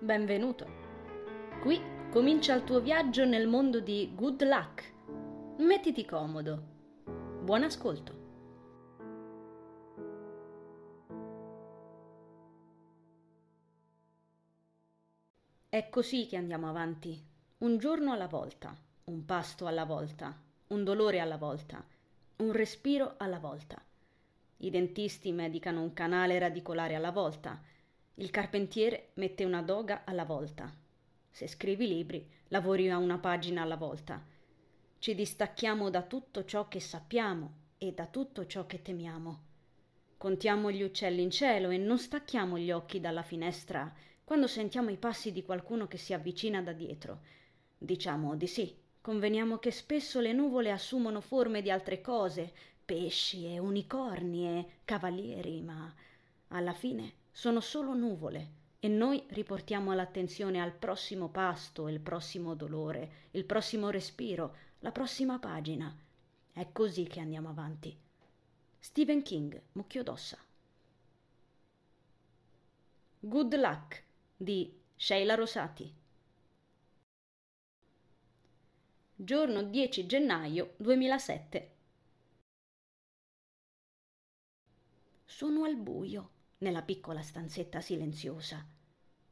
Benvenuto. Qui comincia il tuo viaggio nel mondo di Good Luck. Mettiti comodo. Buon ascolto. È così che andiamo avanti, un giorno alla volta, un pasto alla volta, un dolore alla volta, un respiro alla volta. I dentisti medicano un canale radicolare alla volta, il carpentiere mette una doga alla volta. Se scrivi libri, lavori a una pagina alla volta. Ci distacchiamo da tutto ciò che sappiamo e da tutto ciò che temiamo. Contiamo gli uccelli in cielo e non stacchiamo gli occhi dalla finestra quando sentiamo i passi di qualcuno che si avvicina da dietro. Diciamo di sì. Conveniamo che spesso le nuvole assumono forme di altre cose, pesci e unicorni e cavalieri, ma alla fine sono solo nuvole e noi riportiamo l'attenzione al prossimo pasto, il prossimo dolore, il prossimo respiro, la prossima pagina. È così che andiamo avanti. Stephen King, Mucchio d'ossa. Good Luck di Sheila Rosati. Giorno 10 gennaio 2007. Sono al buio nella piccola stanzetta silenziosa.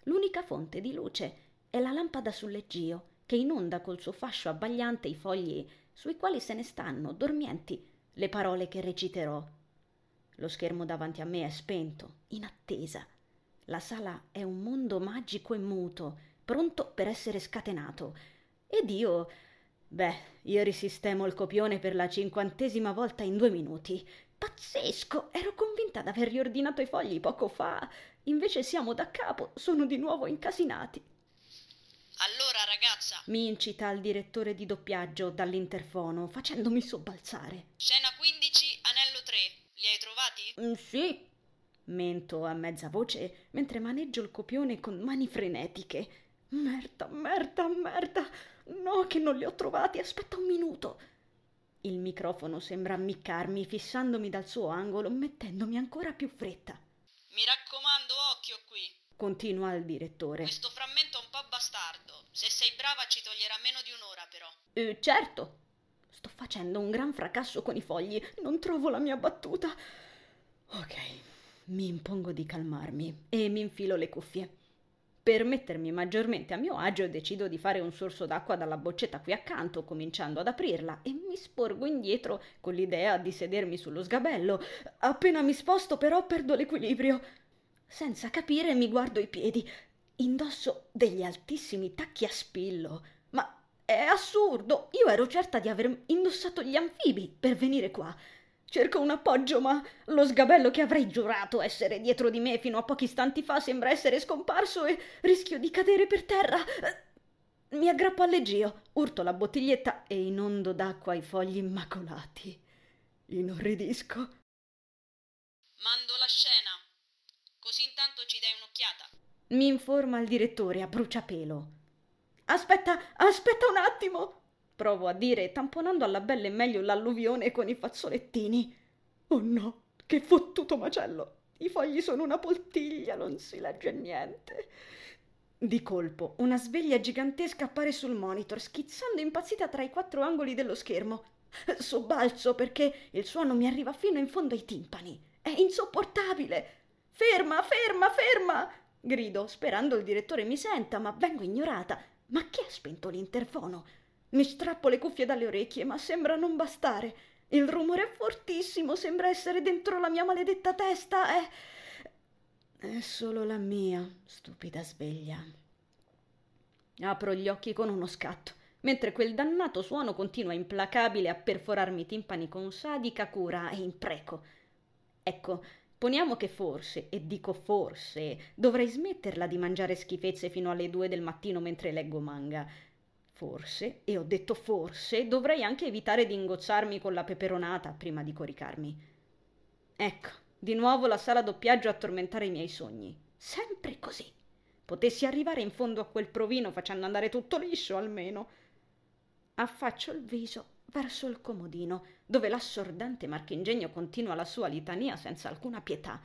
L'unica fonte di luce è la lampada sul leggio che inonda col suo fascio abbagliante i fogli sui quali se ne stanno, dormienti, le parole che reciterò. Lo schermo davanti a me è spento, in attesa. La sala è un mondo magico e muto, pronto per essere scatenato. Ed io... Beh, io risistemo il copione per la cinquantesima volta in due minuti. Pazzesco! Ero convinta d'aver riordinato i fogli poco fa. Invece siamo da capo, sono di nuovo incasinati. Allora, ragazza. Mi incita il direttore di doppiaggio dall'interfono, facendomi sobbalzare. Scena 15, anello 3. Li hai trovati? Mm, sì. Mento a mezza voce mentre maneggio il copione con mani frenetiche. Merda, merda, merda. No, che non li ho trovati. Aspetta un minuto. Il microfono sembra ammiccarmi, fissandomi dal suo angolo, mettendomi ancora più fretta. Mi raccomando, occhio qui. Continua il direttore. Questo frammento è un po' bastardo. Se sei brava ci toglierà meno di un'ora, però. Eh, certo. Sto facendo un gran fracasso con i fogli. Non trovo la mia battuta. Ok, mi impongo di calmarmi e mi infilo le cuffie. Per mettermi maggiormente a mio agio decido di fare un sorso d'acqua dalla boccetta qui accanto, cominciando ad aprirla, e mi sporgo indietro con l'idea di sedermi sullo sgabello. Appena mi sposto però perdo l'equilibrio. Senza capire mi guardo i piedi. Indosso degli altissimi tacchi a spillo. Ma è assurdo! Io ero certa di aver indossato gli anfibi per venire qua. Cerco un appoggio, ma lo sgabello che avrei giurato essere dietro di me fino a pochi istanti fa sembra essere scomparso e rischio di cadere per terra. Mi aggrappo al leggio, urto la bottiglietta e inondo d'acqua i fogli immacolati. Inorridisco. Mando la scena. Così intanto ci dai un'occhiata. Mi informa il direttore a bruciapelo. Aspetta, aspetta un attimo! Provo a dire, tamponando alla belle meglio l'alluvione con i fazzolettini. Oh no, che fottuto macello! I fogli sono una poltiglia, non si legge niente. Di colpo, una sveglia gigantesca appare sul monitor, schizzando impazzita tra i quattro angoli dello schermo. Sobbalzo perché il suono mi arriva fino in fondo ai timpani. È insopportabile! Ferma, ferma, ferma! grido, sperando il direttore mi senta, ma vengo ignorata. Ma chi ha spento l'interfono? Mi strappo le cuffie dalle orecchie, ma sembra non bastare. Il rumore è fortissimo, sembra essere dentro la mia maledetta testa. È. è solo la mia stupida sveglia. Apro gli occhi con uno scatto, mentre quel dannato suono continua implacabile a perforarmi i timpani con sadica cura e impreco. Ecco, poniamo che forse, e dico forse, dovrei smetterla di mangiare schifezze fino alle due del mattino mentre leggo manga. Forse, e ho detto forse, dovrei anche evitare di ingozzarmi con la peperonata prima di coricarmi. Ecco, di nuovo la sala doppiaggio a tormentare i miei sogni. Sempre così. Potessi arrivare in fondo a quel provino facendo andare tutto liscio almeno. Affaccio il viso verso il comodino, dove l'assordante marchingegno continua la sua litania senza alcuna pietà.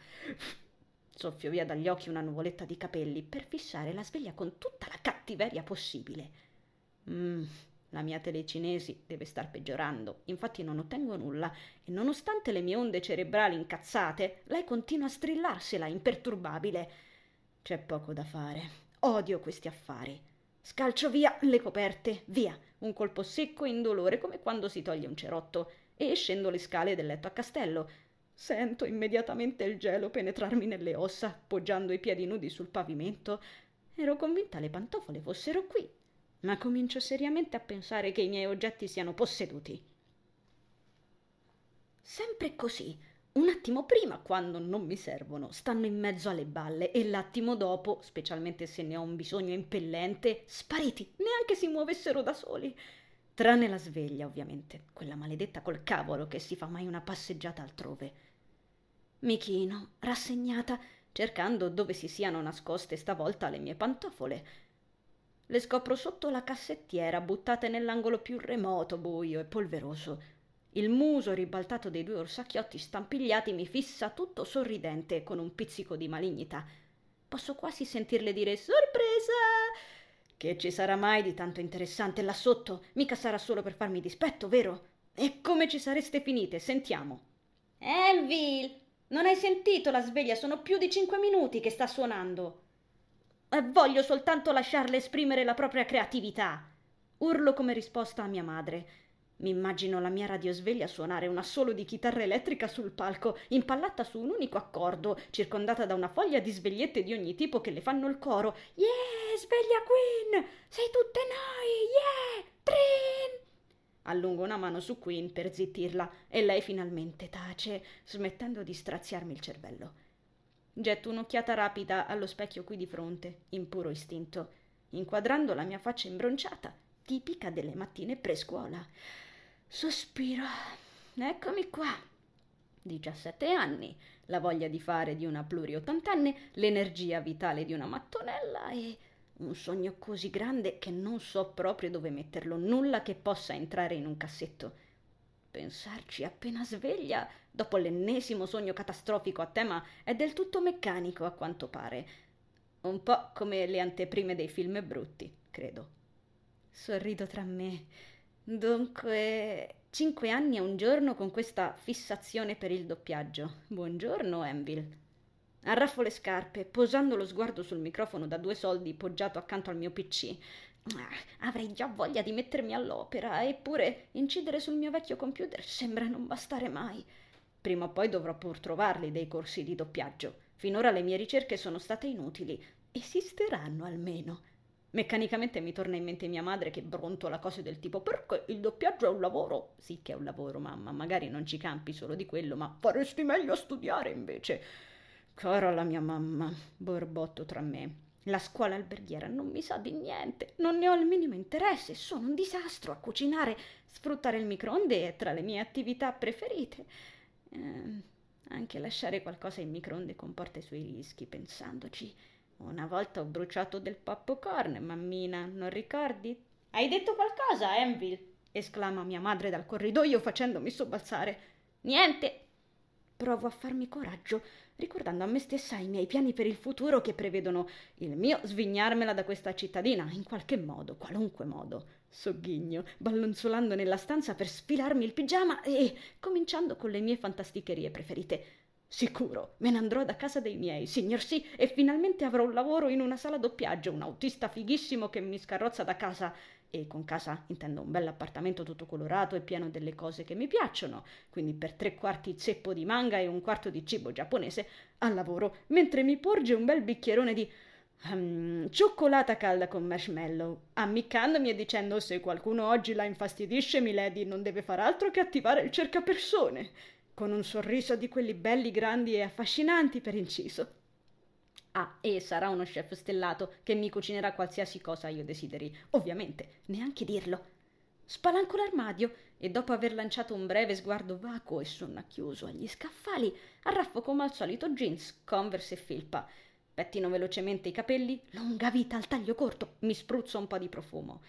Soffio via dagli occhi una nuvoletta di capelli per fissare la sveglia con tutta la cattiveria possibile. Mmm, la mia telecinesi deve star peggiorando, infatti non ottengo nulla e nonostante le mie onde cerebrali incazzate, lei continua a strillarsela imperturbabile. C'è poco da fare. Odio questi affari. Scalcio via le coperte, via, un colpo secco e indolore come quando si toglie un cerotto, e scendo le scale del letto a castello. Sento immediatamente il gelo penetrarmi nelle ossa, poggiando i piedi nudi sul pavimento. Ero convinta le pantofole fossero qui, ma comincio seriamente a pensare che i miei oggetti siano posseduti. Sempre così, un attimo prima, quando non mi servono, stanno in mezzo alle balle e l'attimo dopo, specialmente se ne ho un bisogno impellente, spariti, neanche si muovessero da soli. Tranne la sveglia, ovviamente, quella maledetta col cavolo che si fa mai una passeggiata altrove. Mi chino, rassegnata, cercando dove si siano nascoste stavolta le mie pantofole. Le scopro sotto la cassettiera, buttate nell'angolo più remoto, buio e polveroso. Il muso ribaltato dei due orsacchiotti stampigliati mi fissa tutto sorridente con un pizzico di malignità. Posso quasi sentirle dire sorpresa. Che ci sarà mai di tanto interessante là sotto? Mica sarà solo per farmi dispetto, vero? E come ci sareste finite? Sentiamo. Envil, non hai sentito la sveglia? Sono più di cinque minuti che sta suonando. E voglio soltanto lasciarle esprimere la propria creatività. Urlo come risposta a mia madre. Mi immagino la mia radiosveglia suonare un assolo di chitarra elettrica sul palco, impallata su un unico accordo, circondata da una foglia di svegliette di ogni tipo che le fanno il coro. Yeah, sveglia Queen! Sei tutte noi! Yeah! Trin! Allungo una mano su Queen per zittirla e lei finalmente tace, smettendo di straziarmi il cervello. Getto un'occhiata rapida allo specchio qui di fronte, in puro istinto, inquadrando la mia faccia imbronciata, tipica delle mattine prescuola. Sospiro. Eccomi qua. 17 anni, la voglia di fare di una pluriottantenne, l'energia vitale di una mattonella e un sogno così grande che non so proprio dove metterlo, nulla che possa entrare in un cassetto. Pensarci appena sveglia, dopo l'ennesimo sogno catastrofico a tema, è del tutto meccanico a quanto pare. Un po' come le anteprime dei film brutti, credo. Sorrido tra me Dunque, cinque anni e un giorno con questa fissazione per il doppiaggio. Buongiorno, Envil. Arraffo le scarpe, posando lo sguardo sul microfono da due soldi poggiato accanto al mio PC. Ah, avrei già voglia di mettermi all'opera, eppure incidere sul mio vecchio computer sembra non bastare mai. Prima o poi dovrò pur trovarli dei corsi di doppiaggio. Finora le mie ricerche sono state inutili. Esisteranno almeno. Meccanicamente mi torna in mente mia madre che brontola cose del tipo perché il doppiaggio è un lavoro. Sì che è un lavoro, mamma, magari non ci campi solo di quello, ma faresti meglio a studiare invece. Cara la mia mamma, borbotto tra me. La scuola alberghiera non mi sa di niente, non ne ho il minimo interesse, sono un disastro a cucinare. Sfruttare il microonde è tra le mie attività preferite. Eh, anche lasciare qualcosa in microonde comporta i suoi rischi, pensandoci. Una volta ho bruciato del popcorn, mammina, non ricordi? Hai detto qualcosa, Envil? esclama mia madre dal corridoio facendomi sobbalzare. Niente. Provo a farmi coraggio, ricordando a me stessa i miei piani per il futuro che prevedono il mio svignarmela da questa cittadina, in qualche modo, qualunque modo. Sogghigno, ballonzolando nella stanza per sfilarmi il pigiama e cominciando con le mie fantasticherie preferite. Sicuro, me ne andrò da casa dei miei, signor sì, e finalmente avrò un lavoro in una sala doppiaggio, un autista fighissimo che mi scarrozza da casa. E con casa intendo un bel appartamento tutto colorato e pieno delle cose che mi piacciono, quindi per tre quarti zeppo di manga e un quarto di cibo giapponese al lavoro, mentre mi porge un bel bicchierone di um, cioccolata calda con marshmallow, ammiccandomi e dicendo se qualcuno oggi la infastidisce, milady non deve far altro che attivare il cercapersone. Con un sorriso di quelli belli, grandi e affascinanti per inciso. Ah, e sarà uno chef stellato che mi cucinerà qualsiasi cosa io desideri. Ovviamente, neanche dirlo. Spalanco l'armadio e dopo aver lanciato un breve sguardo vacuo e sonnacchiuso agli scaffali, arraffo come al solito jeans, converse e felpa. Pettino velocemente i capelli, lunga vita al taglio corto, mi spruzzo un po' di profumo.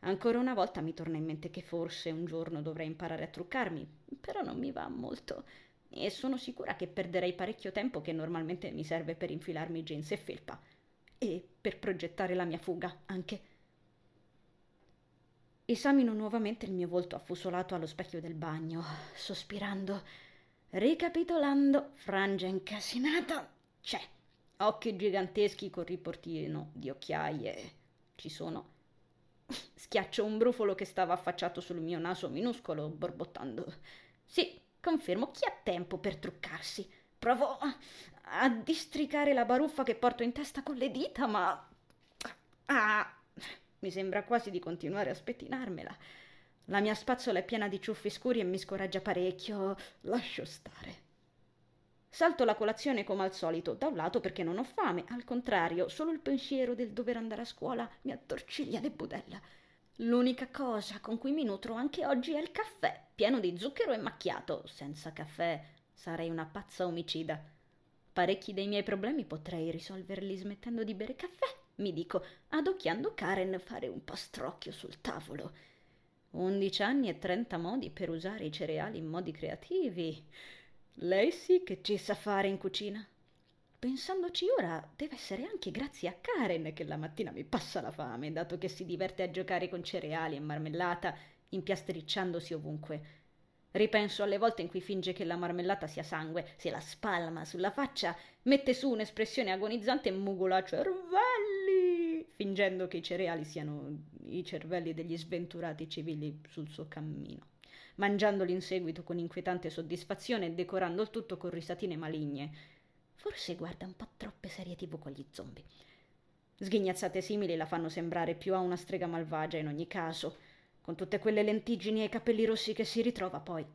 Ancora una volta mi torna in mente che forse un giorno dovrei imparare a truccarmi, però non mi va molto. E sono sicura che perderei parecchio tempo che normalmente mi serve per infilarmi jeans e felpa e per progettare la mia fuga anche. Esamino nuovamente il mio volto affusolato allo specchio del bagno, sospirando, ricapitolando, frangia incasinata, c'è, occhi giganteschi con riportino di occhiaie, ci sono. Schiaccio un brufolo che stava affacciato sul mio naso minuscolo, borbottando. Sì, confermo, chi ha tempo per truccarsi? Provo a districare la baruffa che porto in testa con le dita, ma... Ah, mi sembra quasi di continuare a spettinarmela. La mia spazzola è piena di ciuffi scuri e mi scoraggia parecchio. Lascio stare. Salto la colazione come al solito, da un lato perché non ho fame, al contrario, solo il pensiero del dover andare a scuola mi attorciglia le budella. L'unica cosa con cui mi nutro anche oggi è il caffè, pieno di zucchero e macchiato. Senza caffè sarei una pazza omicida. Parecchi dei miei problemi potrei risolverli smettendo di bere caffè, mi dico, adocchiando Karen fare un pastrocchio sul tavolo. Undici anni e trenta modi per usare i cereali in modi creativi. Lei sì che ci sa fare in cucina. Pensandoci ora, deve essere anche grazie a Karen che la mattina mi passa la fame, dato che si diverte a giocare con cereali e marmellata, impiastricciandosi ovunque. Ripenso alle volte in cui finge che la marmellata sia sangue, se la spalma sulla faccia, mette su un'espressione agonizzante e mugola cervelli, fingendo che i cereali siano i cervelli degli sventurati civili sul suo cammino, mangiandoli in seguito con inquietante soddisfazione e decorando il tutto con risatine maligne. Forse guarda un po' troppe serie tv con gli zombie. Sghignazzate simili la fanno sembrare più a una strega malvagia in ogni caso con tutte quelle lentiggini e i capelli rossi che si ritrova poi.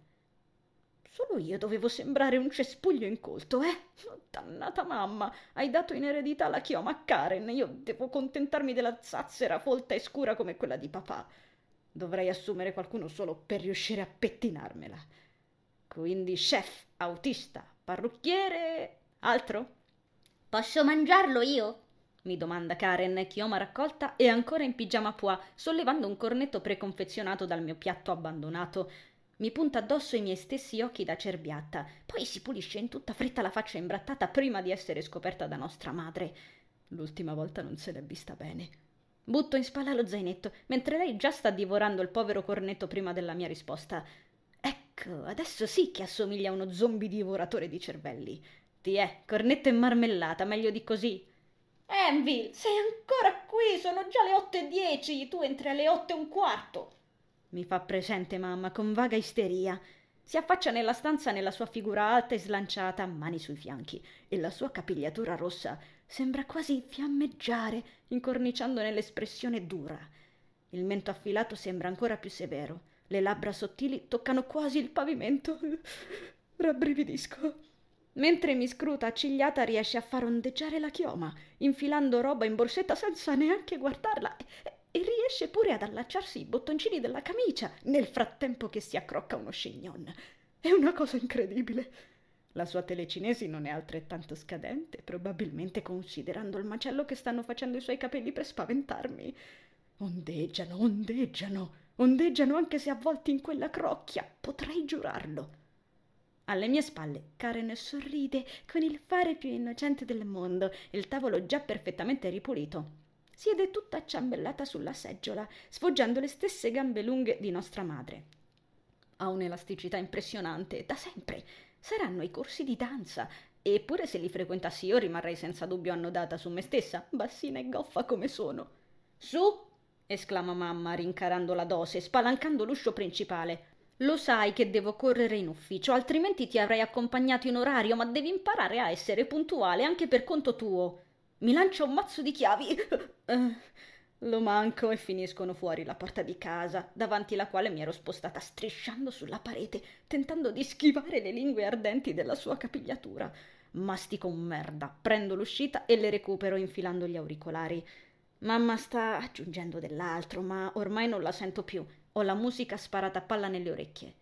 Solo io dovevo sembrare un cespuglio incolto, eh? Dannata mamma, hai dato in eredità la chioma a Karen, io devo contentarmi della zazzera folta e scura come quella di papà. Dovrei assumere qualcuno solo per riuscire a pettinarmela. Quindi chef, autista, parrucchiere, altro? Posso mangiarlo io? mi domanda Karen, chioma raccolta e ancora in pigiama pois, sollevando un cornetto preconfezionato dal mio piatto abbandonato. Mi punta addosso i miei stessi occhi da cerbiatta, poi si pulisce in tutta fretta la faccia imbrattata prima di essere scoperta da nostra madre. L'ultima volta non se l'è vista bene. Butto in spalla lo zainetto, mentre lei già sta divorando il povero cornetto prima della mia risposta. Ecco, adesso sì che assomiglia a uno zombie divoratore di cervelli. Ti è, cornetto e marmellata, meglio di così. Envil, sei ancora qui, sono già le otto e dieci, tu entri alle otto e un quarto. Mi fa presente mamma con vaga isteria. Si affaccia nella stanza nella sua figura alta e slanciata, mani sui fianchi, e la sua capigliatura rossa sembra quasi fiammeggiare, incorniciando nell'espressione dura. Il mento affilato sembra ancora più severo, le labbra sottili toccano quasi il pavimento. Rabbrividisco. Mentre mi scruta accigliata riesce a far ondeggiare la chioma, infilando roba in borsetta senza neanche guardarla e, riesce pure ad allacciarsi i bottoncini della camicia nel frattempo che si accrocca uno scignon. È una cosa incredibile. La sua telecinesi non è altrettanto scadente, probabilmente considerando il macello che stanno facendo i suoi capelli per spaventarmi. Ondeggiano, ondeggiano, ondeggiano anche se avvolti in quella crocchia, potrei giurarlo. Alle mie spalle Karen sorride con il fare più innocente del mondo, il tavolo già perfettamente ripulito. Siede tutta acciambellata sulla seggiola, sfoggiando le stesse gambe lunghe di nostra madre. Ha un'elasticità impressionante, da sempre. Saranno i corsi di danza. Eppure se li frequentassi io rimarrei senza dubbio annodata su me stessa, bassina e goffa come sono. Su! esclama mamma, rincarando la dose, spalancando l'uscio principale. Lo sai che devo correre in ufficio, altrimenti ti avrei accompagnato in orario, ma devi imparare a essere puntuale anche per conto tuo. Mi lancia un mazzo di chiavi. Uh, lo manco e finiscono fuori la porta di casa, davanti la quale mi ero spostata strisciando sulla parete, tentando di schivare le lingue ardenti della sua capigliatura. Mastico un merda, prendo l'uscita e le recupero infilando gli auricolari. Mamma sta aggiungendo dell'altro, ma ormai non la sento più ho la musica sparata a palla nelle orecchie.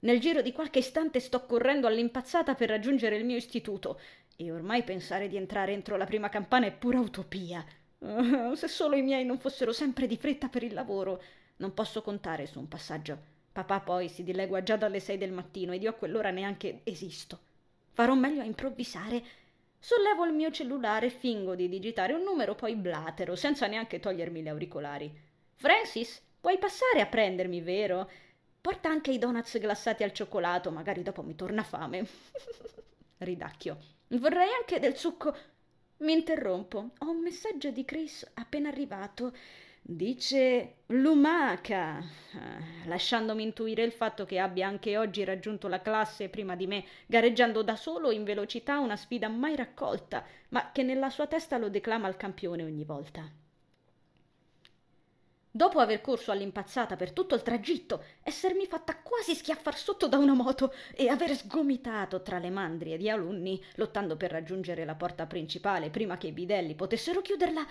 Nel giro di qualche istante sto correndo all'impazzata per raggiungere il mio istituto e ormai pensare di entrare entro la prima campana è pura utopia. Se solo i miei non fossero sempre di fretta per il lavoro. Non posso contare su un passaggio. Papà poi si dilegua già dalle sei del mattino ed io a quell'ora neanche esisto. Farò meglio a improvvisare. Sollevo il mio cellulare e fingo di digitare un numero, poi blatero, senza neanche togliermi gli auricolari. Francis, puoi passare a prendermi, vero? Porta anche i donuts glassati al cioccolato, magari dopo mi torna fame. Ridacchio. Vorrei anche del succo. Mi interrompo. Ho un messaggio di Chris appena arrivato. Dice lumaca, eh, lasciandomi intuire il fatto che abbia anche oggi raggiunto la classe prima di me, gareggiando da solo in velocità una sfida mai raccolta, ma che nella sua testa lo declama al campione ogni volta. Dopo aver corso all'impazzata per tutto il tragitto, essermi fatta quasi schiaffar sotto da una moto e aver sgomitato tra le mandrie di alunni, lottando per raggiungere la porta principale prima che i bidelli potessero chiuderla,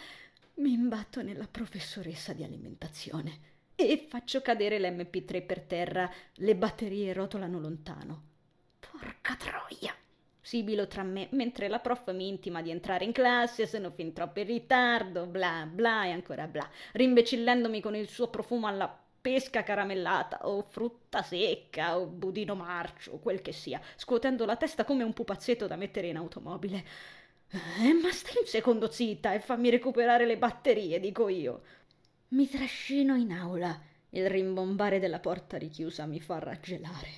mi imbatto nella professoressa di alimentazione e faccio cadere l'MP3 per terra, le batterie rotolano lontano. Porca troia! Sibilo tra me, mentre la prof mi intima di entrare in classe, sono fin troppo in ritardo, bla bla e ancora bla, rimbecillendomi con il suo profumo alla pesca caramellata o frutta secca o budino marcio, quel che sia, scuotendo la testa come un pupazzetto da mettere in automobile. Eh, ma stai un secondo zitta e fammi recuperare le batterie, dico io. Mi trascino in aula. Il rimbombare della porta richiusa mi fa raggelare.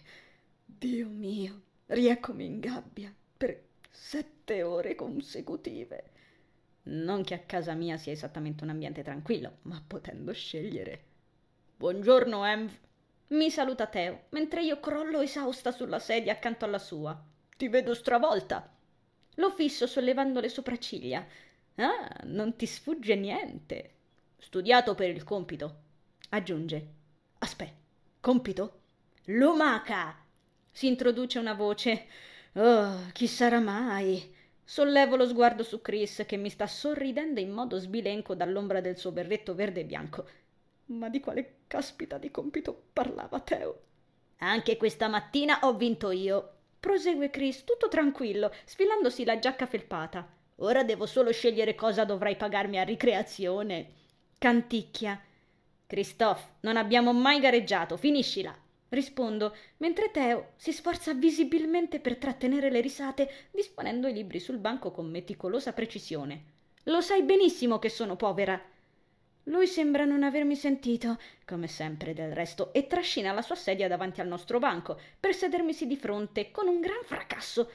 Dio mio, rieccomi in gabbia per sette ore consecutive. Non che a casa mia sia esattamente un ambiente tranquillo, ma potendo scegliere. Buongiorno, Env. Mi saluta Teo, mentre io crollo esausta sulla sedia accanto alla sua. Ti vedo stravolta. Lo fisso sollevando le sopracciglia. Ah, non ti sfugge niente. Studiato per il compito. Aggiunge. Aspetta, compito? Lumaca! Si introduce una voce. Oh, chi sarà mai? Sollevo lo sguardo su Chris che mi sta sorridendo in modo sbilenco dall'ombra del suo berretto verde e bianco. Ma di quale caspita di compito parlava Teo? Anche questa mattina ho vinto io, prosegue Chris, tutto tranquillo, sfilandosi la giacca felpata. Ora devo solo scegliere cosa dovrai pagarmi a ricreazione. Canticchia. Christophe, non abbiamo mai gareggiato, finiscila. Rispondo, mentre Teo si sforza visibilmente per trattenere le risate, disponendo i libri sul banco con meticolosa precisione. Lo sai benissimo che sono povera. Lui sembra non avermi sentito, come sempre del resto, e trascina la sua sedia davanti al nostro banco per sedermisi di fronte con un gran fracasso.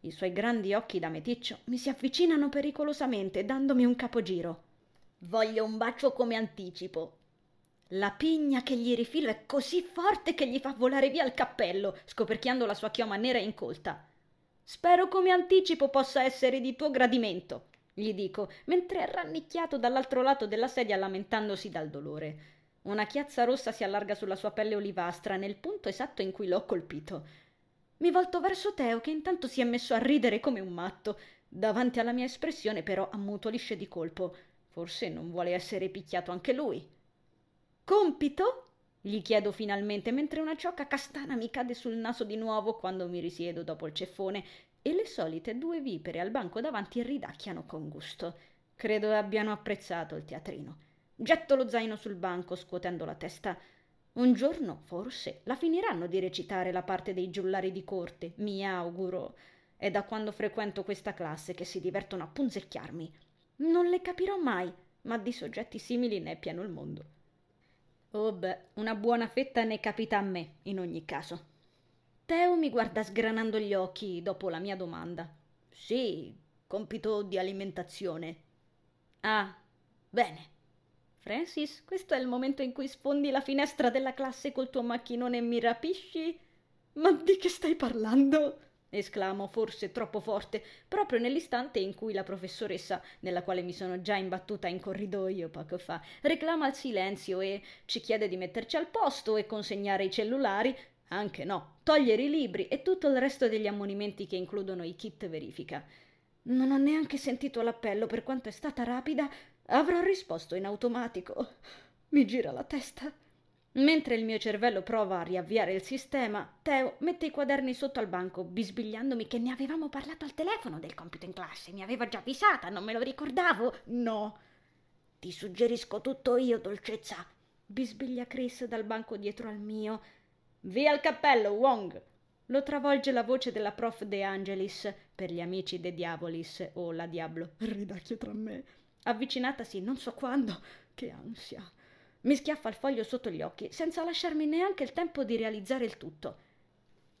I suoi grandi occhi da meticcio mi si avvicinano pericolosamente, dandomi un capogiro. Voglio un bacio come anticipo. La pigna che gli rifilo è così forte che gli fa volare via il cappello, scoperchiando la sua chioma nera incolta. Spero come anticipo possa essere di tuo gradimento gli dico, mentre è rannicchiato dall'altro lato della sedia lamentandosi dal dolore. Una chiazza rossa si allarga sulla sua pelle olivastra nel punto esatto in cui l'ho colpito. Mi volto verso Teo, che intanto si è messo a ridere come un matto. Davanti alla mia espressione, però, ammutolisce di colpo. Forse non vuole essere picchiato anche lui. Compito? gli chiedo finalmente, mentre una ciocca castana mi cade sul naso di nuovo quando mi risiedo dopo il ceffone e le solite due vipere al banco davanti ridacchiano con gusto. Credo abbiano apprezzato il teatrino. Getto lo zaino sul banco, scuotendo la testa. Un giorno, forse, la finiranno di recitare la parte dei giullari di corte, mi auguro. È da quando frequento questa classe che si divertono a punzecchiarmi. Non le capirò mai, ma di soggetti simili ne è pieno il mondo. Oh beh, una buona fetta ne capita a me, in ogni caso. Teo mi guarda sgranando gli occhi dopo la mia domanda. Sì, compito di alimentazione. Ah, bene. Francis, questo è il momento in cui sfondi la finestra della classe col tuo macchinone e mi rapisci? Ma di che stai parlando? Esclamo forse troppo forte, proprio nell'istante in cui la professoressa, nella quale mi sono già imbattuta in corridoio poco fa, reclama il silenzio e ci chiede di metterci al posto e consegnare i cellulari, anche no, togliere i libri e tutto il resto degli ammonimenti che includono i kit verifica. Non ho neanche sentito l'appello, per quanto è stata rapida, avrò risposto in automatico. Mi gira la testa. Mentre il mio cervello prova a riavviare il sistema, Teo mette i quaderni sotto al banco, bisbigliandomi che ne avevamo parlato al telefono del compito in classe. Mi aveva già avvisata, non me lo ricordavo. No. Ti suggerisco tutto io, dolcezza. Bisbiglia Chris dal banco dietro al mio Via il cappello, Wong! Lo travolge la voce della prof De Angelis, per gli amici De Diabolis o la Diablo, ridacchio tra me, avvicinatasi non so quando, che ansia. Mi schiaffa il foglio sotto gli occhi, senza lasciarmi neanche il tempo di realizzare il tutto.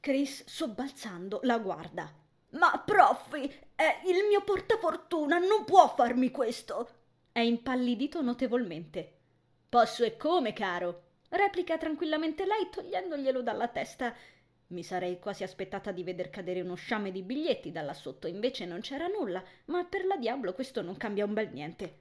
Chris, sobbalzando, la guarda. Ma, profi, è il mio portafortuna, non può farmi questo! È impallidito notevolmente. Posso e come, caro? replica tranquillamente lei, togliendoglielo dalla testa. Mi sarei quasi aspettata di veder cadere uno sciame di biglietti da là sotto, invece non c'era nulla, ma per la diavolo questo non cambia un bel niente.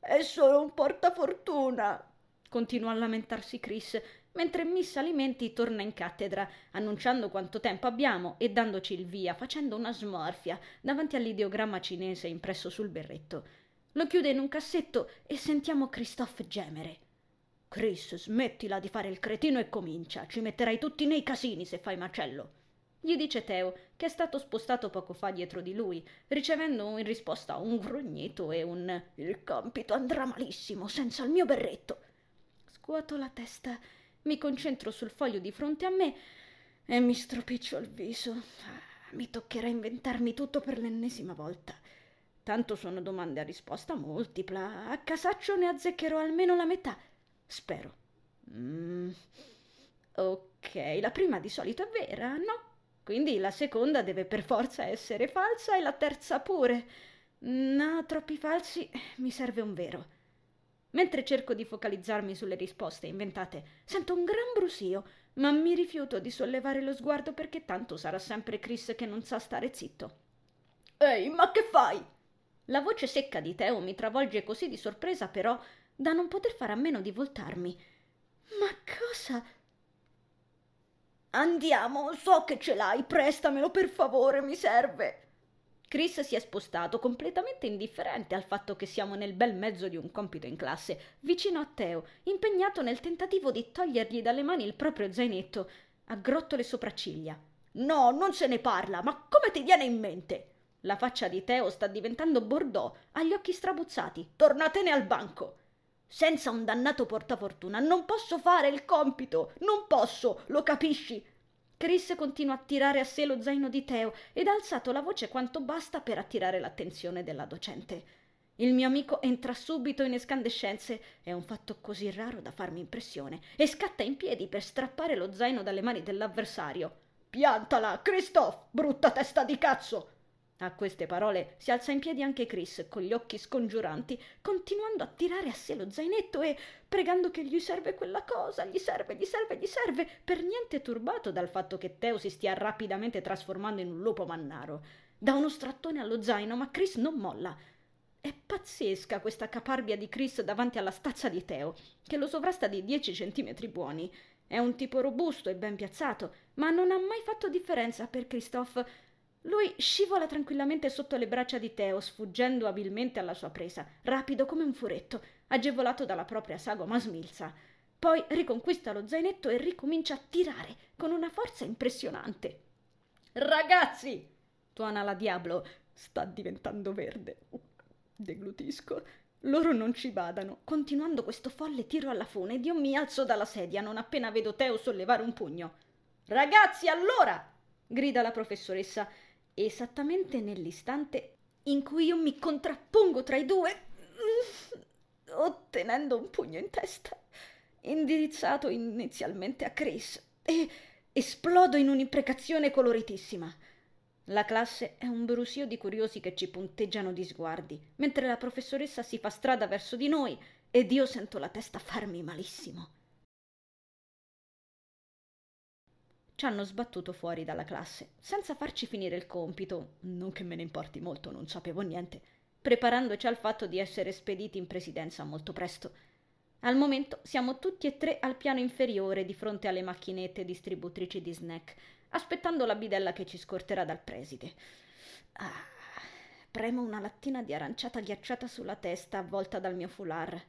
È solo un portafortuna, continua a lamentarsi Chris, mentre Miss Alimenti torna in cattedra, annunciando quanto tempo abbiamo e dandoci il via, facendo una smorfia davanti all'ideogramma cinese impresso sul berretto. Lo chiude in un cassetto e sentiamo Christophe gemere. Chris, smettila di fare il cretino e comincia. Ci metterai tutti nei casini se fai macello. Gli dice Teo, che è stato spostato poco fa dietro di lui, ricevendo in risposta un grugnito e un Il compito andrà malissimo senza il mio berretto. Scuoto la testa, mi concentro sul foglio di fronte a me e mi stropiccio il viso. Mi toccherà inventarmi tutto per l'ennesima volta. Tanto sono domande a risposta multipla. A casaccio ne azzeccherò almeno la metà. Spero. Mm. Ok, la prima di solito è vera, no? Quindi la seconda deve per forza essere falsa e la terza pure. No, troppi falsi, mi serve un vero. Mentre cerco di focalizzarmi sulle risposte inventate, sento un gran brusio, ma mi rifiuto di sollevare lo sguardo perché tanto sarà sempre Chris che non sa stare zitto. Ehi, ma che fai? La voce secca di Teo mi travolge così di sorpresa, però, da non poter fare a meno di voltarmi. Ma cosa? Andiamo, so che ce l'hai, prestamelo per favore, mi serve. Chris si è spostato, completamente indifferente al fatto che siamo nel bel mezzo di un compito in classe, vicino a Teo, impegnato nel tentativo di togliergli dalle mani il proprio zainetto. Aggrotto le sopracciglia. No, non se ne parla, ma come ti viene in mente? La faccia di Teo sta diventando bordeaux, ha gli occhi strabuzzati. Tornatene al banco. Senza un dannato portafortuna non posso fare il compito, non posso, lo capisci? Chris continua a tirare a sé lo zaino di Teo ed ha alzato la voce quanto basta per attirare l'attenzione della docente. Il mio amico entra subito in escandescenze, è un fatto così raro da farmi impressione, e scatta in piedi per strappare lo zaino dalle mani dell'avversario. Piantala, Christophe, brutta testa di cazzo! A queste parole si alza in piedi anche Chris, con gli occhi scongiuranti, continuando a tirare a sé lo zainetto e pregando che gli serve quella cosa, gli serve, gli serve, gli serve, per niente turbato dal fatto che Teo si stia rapidamente trasformando in un lupo mannaro. Dà uno strattone allo zaino, ma Chris non molla. È pazzesca questa caparbia di Chris davanti alla stazza di Teo, che lo sovrasta di dieci centimetri buoni. È un tipo robusto e ben piazzato, ma non ha mai fatto differenza per Christophe lui scivola tranquillamente sotto le braccia di Teo, sfuggendo abilmente alla sua presa, rapido come un furetto, agevolato dalla propria sagoma smilza. Poi riconquista lo zainetto e ricomincia a tirare con una forza impressionante. Ragazzi! tuona la Diablo. Sta diventando verde. Deglutisco. Loro non ci badano. Continuando questo folle tiro alla fune, ed io mi alzo dalla sedia non appena vedo Teo sollevare un pugno. Ragazzi, allora! grida la professoressa esattamente nell'istante in cui io mi contrappongo tra i due, ottenendo un pugno in testa, indirizzato inizialmente a Chris, e esplodo in un'imprecazione coloritissima. La classe è un brusio di curiosi che ci punteggiano di sguardi, mentre la professoressa si fa strada verso di noi ed io sento la testa farmi malissimo. Ci hanno sbattuto fuori dalla classe, senza farci finire il compito, non che me ne importi molto, non sapevo niente, preparandoci al fatto di essere spediti in presidenza molto presto. Al momento siamo tutti e tre al piano inferiore di fronte alle macchinette distributrici di snack, aspettando la bidella che ci scorterà dal preside. Ah, premo una lattina di aranciata ghiacciata sulla testa avvolta dal mio foulard.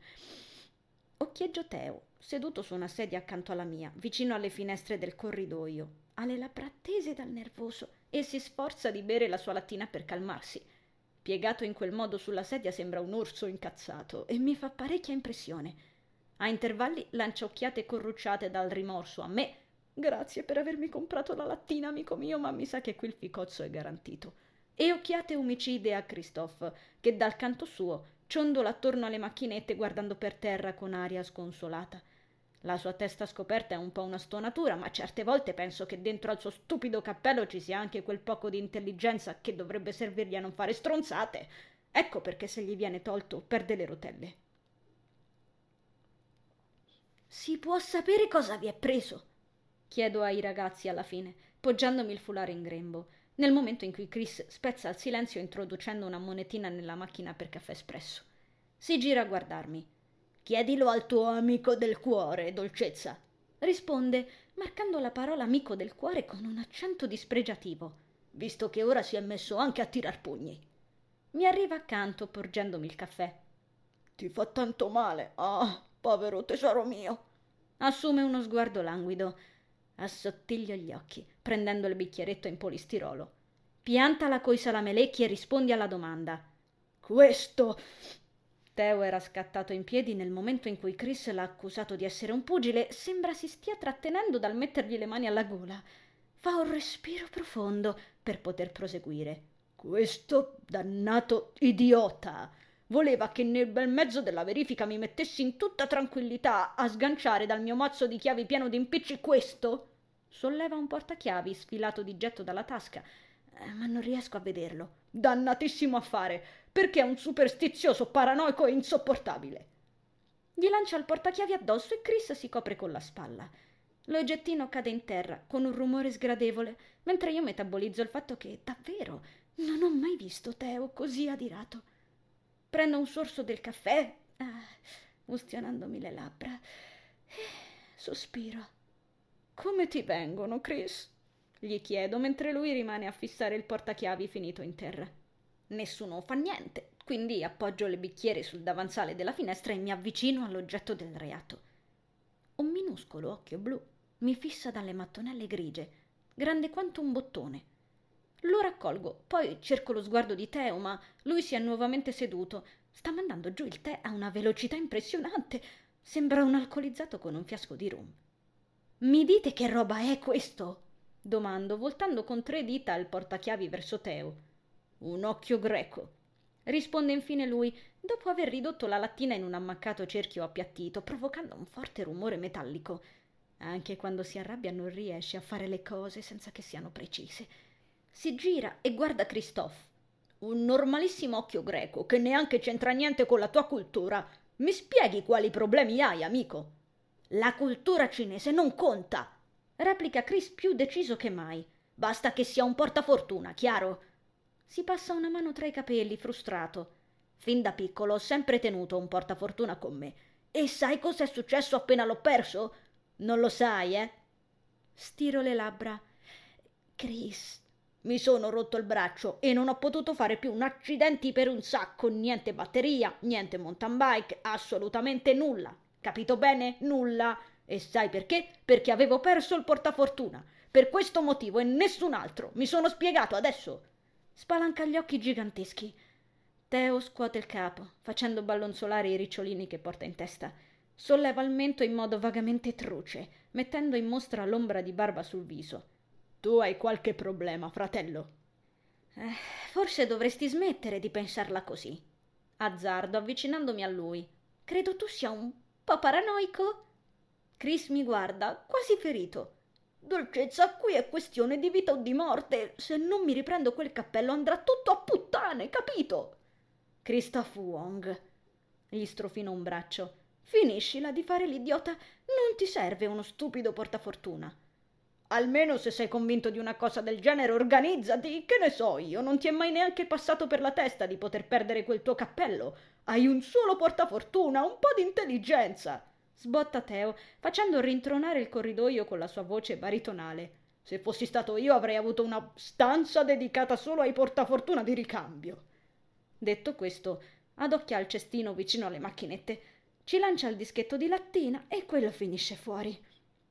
Occhieggio Teo, seduto su una sedia accanto alla mia, vicino alle finestre del corridoio. Ha le labbra tese dal nervoso e si sforza di bere la sua lattina per calmarsi. Piegato in quel modo sulla sedia sembra un orso incazzato e mi fa parecchia impressione. A intervalli lancia occhiate corrucciate dal rimorso a me, grazie per avermi comprato la lattina, amico mio, ma mi sa che qui il ficozzo è garantito. E occhiate omicide a Christophe, che dal canto suo ciondola attorno alle macchinette guardando per terra con aria sconsolata. La sua testa scoperta è un po' una stonatura, ma certe volte penso che dentro al suo stupido cappello ci sia anche quel poco di intelligenza che dovrebbe servirgli a non fare stronzate. Ecco perché se gli viene tolto perde le rotelle. Si può sapere cosa vi è preso? chiedo ai ragazzi alla fine, poggiandomi il fulare in grembo, nel momento in cui Chris spezza il silenzio introducendo una monetina nella macchina per caffè espresso. Si gira a guardarmi. Chiedilo al tuo amico del cuore, dolcezza. Risponde, marcando la parola amico del cuore con un accento dispregiativo, visto che ora si è messo anche a tirar pugni. Mi arriva accanto, porgendomi il caffè. Ti fa tanto male, ah, povero tesoro mio. Assume uno sguardo languido. Assottiglio gli occhi, prendendo il bicchieretto in polistirolo. Piantala coi salamelecchi e rispondi alla domanda. Questo Teo era scattato in piedi nel momento in cui Chris l'ha accusato di essere un pugile, sembra si stia trattenendo dal mettergli le mani alla gola. Fa un respiro profondo per poter proseguire. Questo dannato idiota voleva che nel bel mezzo della verifica mi mettessi in tutta tranquillità a sganciare dal mio mazzo di chiavi pieno di impicci questo. Solleva un portachiavi sfilato di getto dalla tasca, eh, ma non riesco a vederlo. Dannatissimo affare perché è un superstizioso paranoico e insopportabile. Gli lancia il portachiavi addosso e Chris si copre con la spalla. L'oggettino cade in terra con un rumore sgradevole, mentre io metabolizzo il fatto che, davvero, non ho mai visto Teo così adirato. Prendo un sorso del caffè, ah, ustionandomi le labbra, e sospiro. Come ti vengono, Chris? gli chiedo mentre lui rimane a fissare il portachiavi finito in terra. Nessuno fa niente, quindi appoggio le bicchiere sul davanzale della finestra e mi avvicino all'oggetto del reato. Un minuscolo occhio blu mi fissa dalle mattonelle grigie, grande quanto un bottone. Lo raccolgo, poi cerco lo sguardo di Teo, ma lui si è nuovamente seduto. Sta mandando giù il tè a una velocità impressionante. Sembra un alcolizzato con un fiasco di rum. Mi dite che roba è questo? domando, voltando con tre dita il portachiavi verso Teo. Un occhio greco. Risponde infine lui, dopo aver ridotto la lattina in un ammaccato cerchio appiattito, provocando un forte rumore metallico. Anche quando si arrabbia non riesce a fare le cose senza che siano precise. Si gira e guarda Christophe. Un normalissimo occhio greco che neanche c'entra niente con la tua cultura. Mi spieghi quali problemi hai, amico? La cultura cinese non conta, replica Chris più deciso che mai. Basta che sia un portafortuna, chiaro? Si passa una mano tra i capelli, frustrato. Fin da piccolo ho sempre tenuto un portafortuna con me. E sai cos'è successo appena l'ho perso? Non lo sai, eh? Stiro le labbra. Chris. Mi sono rotto il braccio e non ho potuto fare più un accidenti per un sacco. Niente batteria, niente mountain bike, assolutamente nulla. Capito bene? Nulla. E sai perché? Perché avevo perso il portafortuna. Per questo motivo e nessun altro. Mi sono spiegato adesso. Spalanca gli occhi giganteschi. Teo scuote il capo, facendo ballonzolare i ricciolini che porta in testa. Solleva il mento in modo vagamente truce, mettendo in mostra l'ombra di barba sul viso. Tu hai qualche problema, fratello. Eh, forse dovresti smettere di pensarla così. Azzardo, avvicinandomi a lui. Credo tu sia un po' paranoico. Chris mi guarda, quasi ferito. Dolcezza, qui è questione di vita o di morte. Se non mi riprendo quel cappello andrà tutto a puttane, capito? Christoph Wong. Gli strofino un braccio. Finiscila di fare l'idiota. Non ti serve uno stupido portafortuna. Almeno se sei convinto di una cosa del genere, organizzati. Che ne so io, non ti è mai neanche passato per la testa di poter perdere quel tuo cappello. Hai un solo portafortuna, un po' di intelligenza sbotta Teo, facendo rintronare il corridoio con la sua voce baritonale. Se fossi stato io avrei avuto una stanza dedicata solo ai portafortuna di ricambio. Detto questo, adocchia il cestino vicino alle macchinette, ci lancia il dischetto di lattina e quello finisce fuori.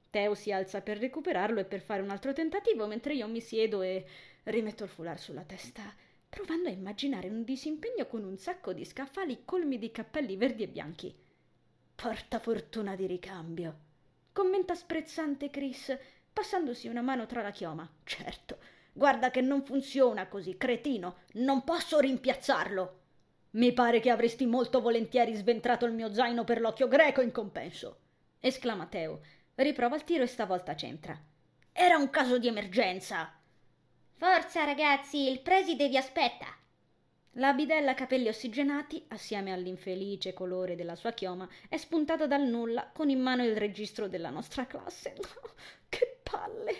Teo si alza per recuperarlo e per fare un altro tentativo, mentre io mi siedo e rimetto il foulard sulla testa, provando a immaginare un disimpegno con un sacco di scaffali colmi di cappelli verdi e bianchi. Porta fortuna di ricambio, commenta sprezzante Chris, passandosi una mano tra la chioma. Certo, guarda che non funziona così, cretino, non posso rimpiazzarlo. Mi pare che avresti molto volentieri sventrato il mio zaino per l'occhio greco in compenso, esclama Teo. Riprova il tiro e stavolta c'entra. Era un caso di emergenza. Forza, ragazzi, il preside vi aspetta. La bidella capelli ossigenati, assieme all'infelice colore della sua chioma, è spuntata dal nulla con in mano il registro della nostra classe. che palle!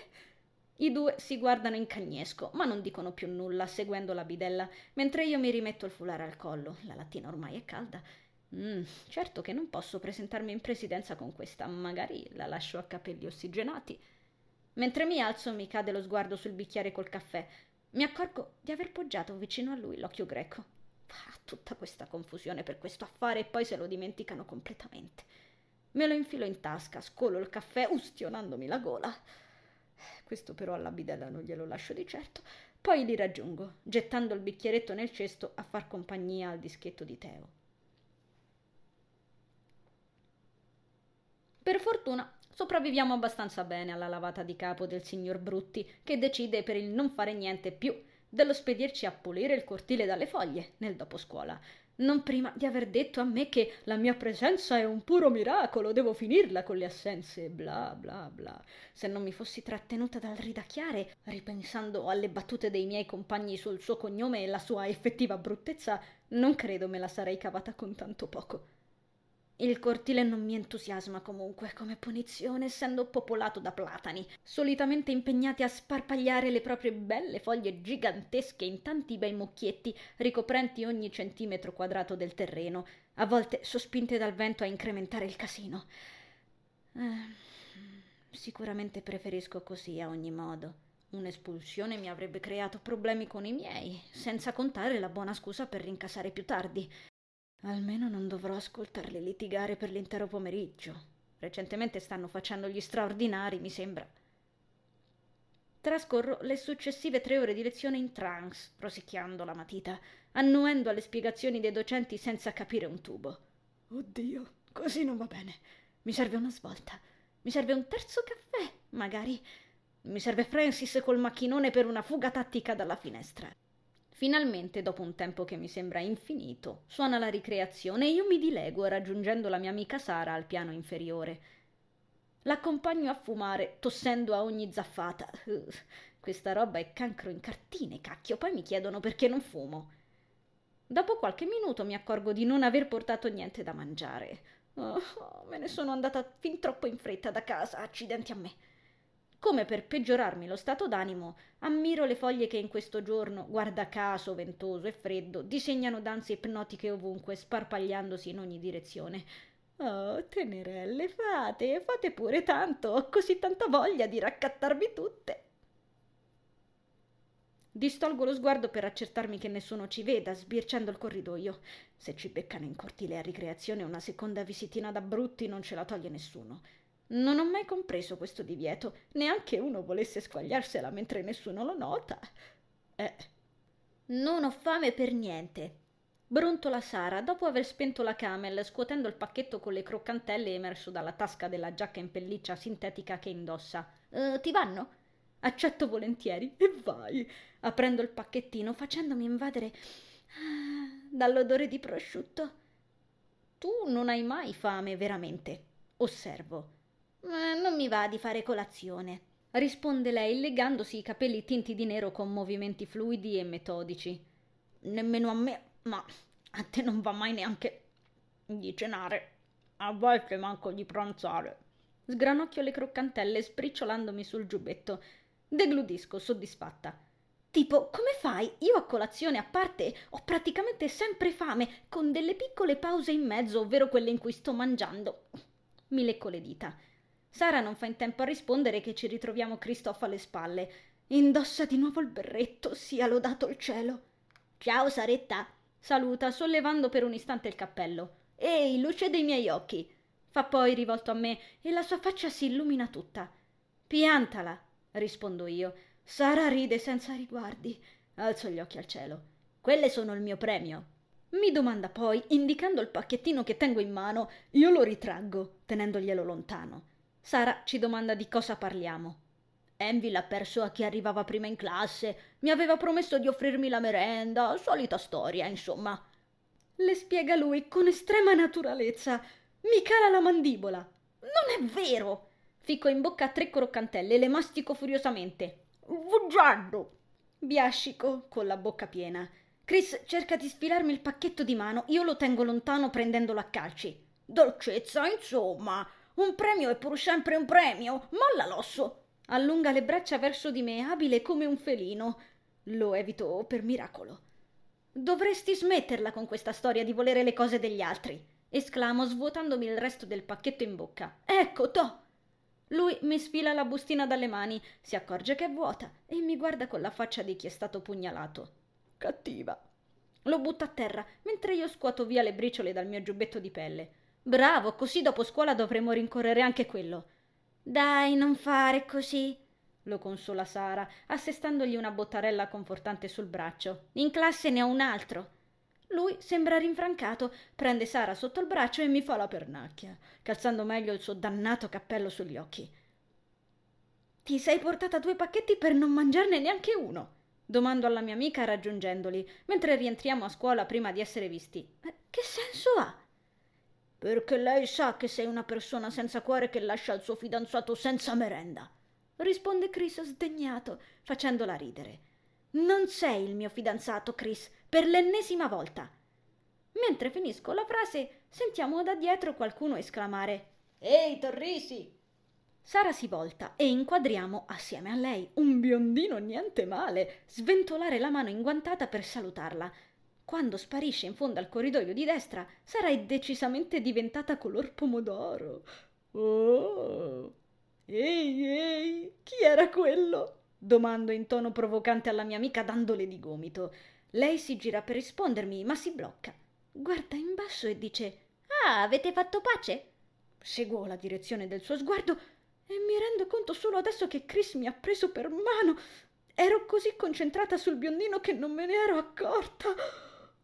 I due si guardano in cagnesco, ma non dicono più nulla, seguendo la bidella, mentre io mi rimetto il fulare al collo. La lattina ormai è calda. Mm, certo che non posso presentarmi in presidenza con questa, magari la lascio a capelli ossigenati. Mentre mi alzo mi cade lo sguardo sul bicchiere col caffè. Mi accorgo di aver poggiato vicino a lui l'occhio greco. Ah, tutta questa confusione per questo affare e poi se lo dimenticano completamente. Me lo infilo in tasca, scolo il caffè ustionandomi la gola. Questo però alla bidella non glielo lascio di certo. Poi li raggiungo, gettando il bicchieretto nel cesto a far compagnia al dischetto di Teo. Per fortuna sopravviviamo abbastanza bene alla lavata di capo del signor Brutti, che decide per il non fare niente più dello spedirci a pulire il cortile dalle foglie nel doposcuola, non prima di aver detto a me che la mia presenza è un puro miracolo, devo finirla con le assenze, bla bla bla. Se non mi fossi trattenuta dal ridacchiare, ripensando alle battute dei miei compagni sul suo cognome e la sua effettiva bruttezza, non credo me la sarei cavata con tanto poco. Il cortile non mi entusiasma comunque come punizione, essendo popolato da platani, solitamente impegnati a sparpagliare le proprie belle foglie gigantesche in tanti bei mucchietti ricoprenti ogni centimetro quadrato del terreno, a volte sospinte dal vento a incrementare il casino. Eh, sicuramente preferisco così a ogni modo. Un'espulsione mi avrebbe creato problemi con i miei, senza contare la buona scusa per rincasare più tardi. Almeno non dovrò ascoltarli litigare per l'intero pomeriggio. Recentemente stanno facendo gli straordinari, mi sembra. Trascorro le successive tre ore di lezione in trance, rosicchiando la matita, annuendo alle spiegazioni dei docenti senza capire un tubo. Oddio, così non va bene. Mi serve una svolta. Mi serve un terzo caffè, magari. Mi serve Francis col macchinone per una fuga tattica dalla finestra. Finalmente, dopo un tempo che mi sembra infinito, suona la ricreazione e io mi dilego raggiungendo la mia amica Sara al piano inferiore. L'accompagno a fumare, tossendo a ogni zaffata. Questa roba è cancro in cartine, cacchio, poi mi chiedono perché non fumo. Dopo qualche minuto mi accorgo di non aver portato niente da mangiare. Oh, me ne sono andata fin troppo in fretta da casa, accidenti a me. Come per peggiorarmi lo stato d'animo, ammiro le foglie che in questo giorno, guarda caso ventoso e freddo, disegnano danze ipnotiche ovunque, sparpagliandosi in ogni direzione. Oh, tenerelle, fate, fate pure tanto, ho così tanta voglia di raccattarvi tutte. Distolgo lo sguardo per accertarmi che nessuno ci veda, sbirciando il corridoio. Se ci beccano in cortile a ricreazione una seconda visitina da brutti non ce la toglie nessuno. Non ho mai compreso questo divieto, neanche uno volesse squagliarsela mentre nessuno lo nota. Eh. Non ho fame per niente. Brontola Sara, dopo aver spento la camel, scuotendo il pacchetto con le croccantelle emerso dalla tasca della giacca in pelliccia sintetica che indossa. Uh, ti vanno? Accetto volentieri e vai, aprendo il pacchettino, facendomi invadere ah, dall'odore di prosciutto. Tu non hai mai fame, veramente. Osservo. Eh, non mi va di fare colazione, risponde lei legandosi i capelli tinti di nero con movimenti fluidi e metodici. Nemmeno a me, ma a te non va mai neanche di cenare. A volte manco di pranzare. Sgranocchio le croccantelle spricciolandomi sul giubbetto. Degludisco, soddisfatta. Tipo, come fai? Io a colazione a parte ho praticamente sempre fame, con delle piccole pause in mezzo, ovvero quelle in cui sto mangiando. Mi lecco le dita. Sara non fa in tempo a rispondere che ci ritroviamo Cristoff alle spalle. Indossa di nuovo il berretto, sia lodato il cielo. Ciao Saretta, saluta, sollevando per un istante il cappello. Ehi, luce dei miei occhi. Fa poi rivolto a me e la sua faccia si illumina tutta. Piantala, rispondo io. Sara ride senza riguardi. Alzo gli occhi al cielo. Quelle sono il mio premio. Mi domanda poi, indicando il pacchettino che tengo in mano, io lo ritraggo, tenendoglielo lontano. Sara ci domanda di cosa parliamo. Envy l'ha perso a chi arrivava prima in classe, mi aveva promesso di offrirmi la merenda, solita storia, insomma. Le spiega lui con estrema naturalezza. Mi cala la mandibola. Non è vero! Ficco in bocca tre croccantelle e le mastico furiosamente. Vuggiardo! Biascico con la bocca piena. Chris cerca di sfilarmi il pacchetto di mano, io lo tengo lontano prendendolo a calci. Dolcezza, insomma. Un premio è pur sempre un premio. Molla l'osso. Allunga le braccia verso di me, abile come un felino. Lo evito per miracolo. Dovresti smetterla con questa storia di volere le cose degli altri, esclamo svuotandomi il resto del pacchetto in bocca. Ecco, to! Lui mi sfila la bustina dalle mani, si accorge che è vuota e mi guarda con la faccia di chi è stato pugnalato. Cattiva. Lo butta a terra mentre io scuoto via le briciole dal mio giubbetto di pelle. Bravo, così dopo scuola dovremo rincorrere anche quello. Dai, non fare così, lo consola Sara, assestandogli una bottarella confortante sul braccio. In classe ne ho un altro. Lui sembra rinfrancato, prende Sara sotto il braccio e mi fa la pernacchia, calzando meglio il suo dannato cappello sugli occhi. Ti sei portata due pacchetti per non mangiarne neanche uno? Domando alla mia amica raggiungendoli, mentre rientriamo a scuola prima di essere visti. Che senso ha? Perché lei sa che sei una persona senza cuore che lascia il suo fidanzato senza merenda. Risponde Chris sdegnato, facendola ridere. Non sei il mio fidanzato, Chris, per l'ennesima volta. Mentre finisco la frase, sentiamo da dietro qualcuno esclamare Ehi, Torrisi! Sara si volta e inquadriamo, assieme a lei, un biondino niente male, sventolare la mano inguantata per salutarla. Quando sparisce in fondo al corridoio di destra, Sara è decisamente diventata color pomodoro. Oh! Ehi, ehi, chi era quello? Domando in tono provocante alla mia amica dandole di gomito. Lei si gira per rispondermi, ma si blocca. Guarda in basso e dice: Ah, avete fatto pace? Seguo la direzione del suo sguardo e mi rendo conto solo adesso che Chris mi ha preso per mano. Ero così concentrata sul biondino che non me ne ero accorta.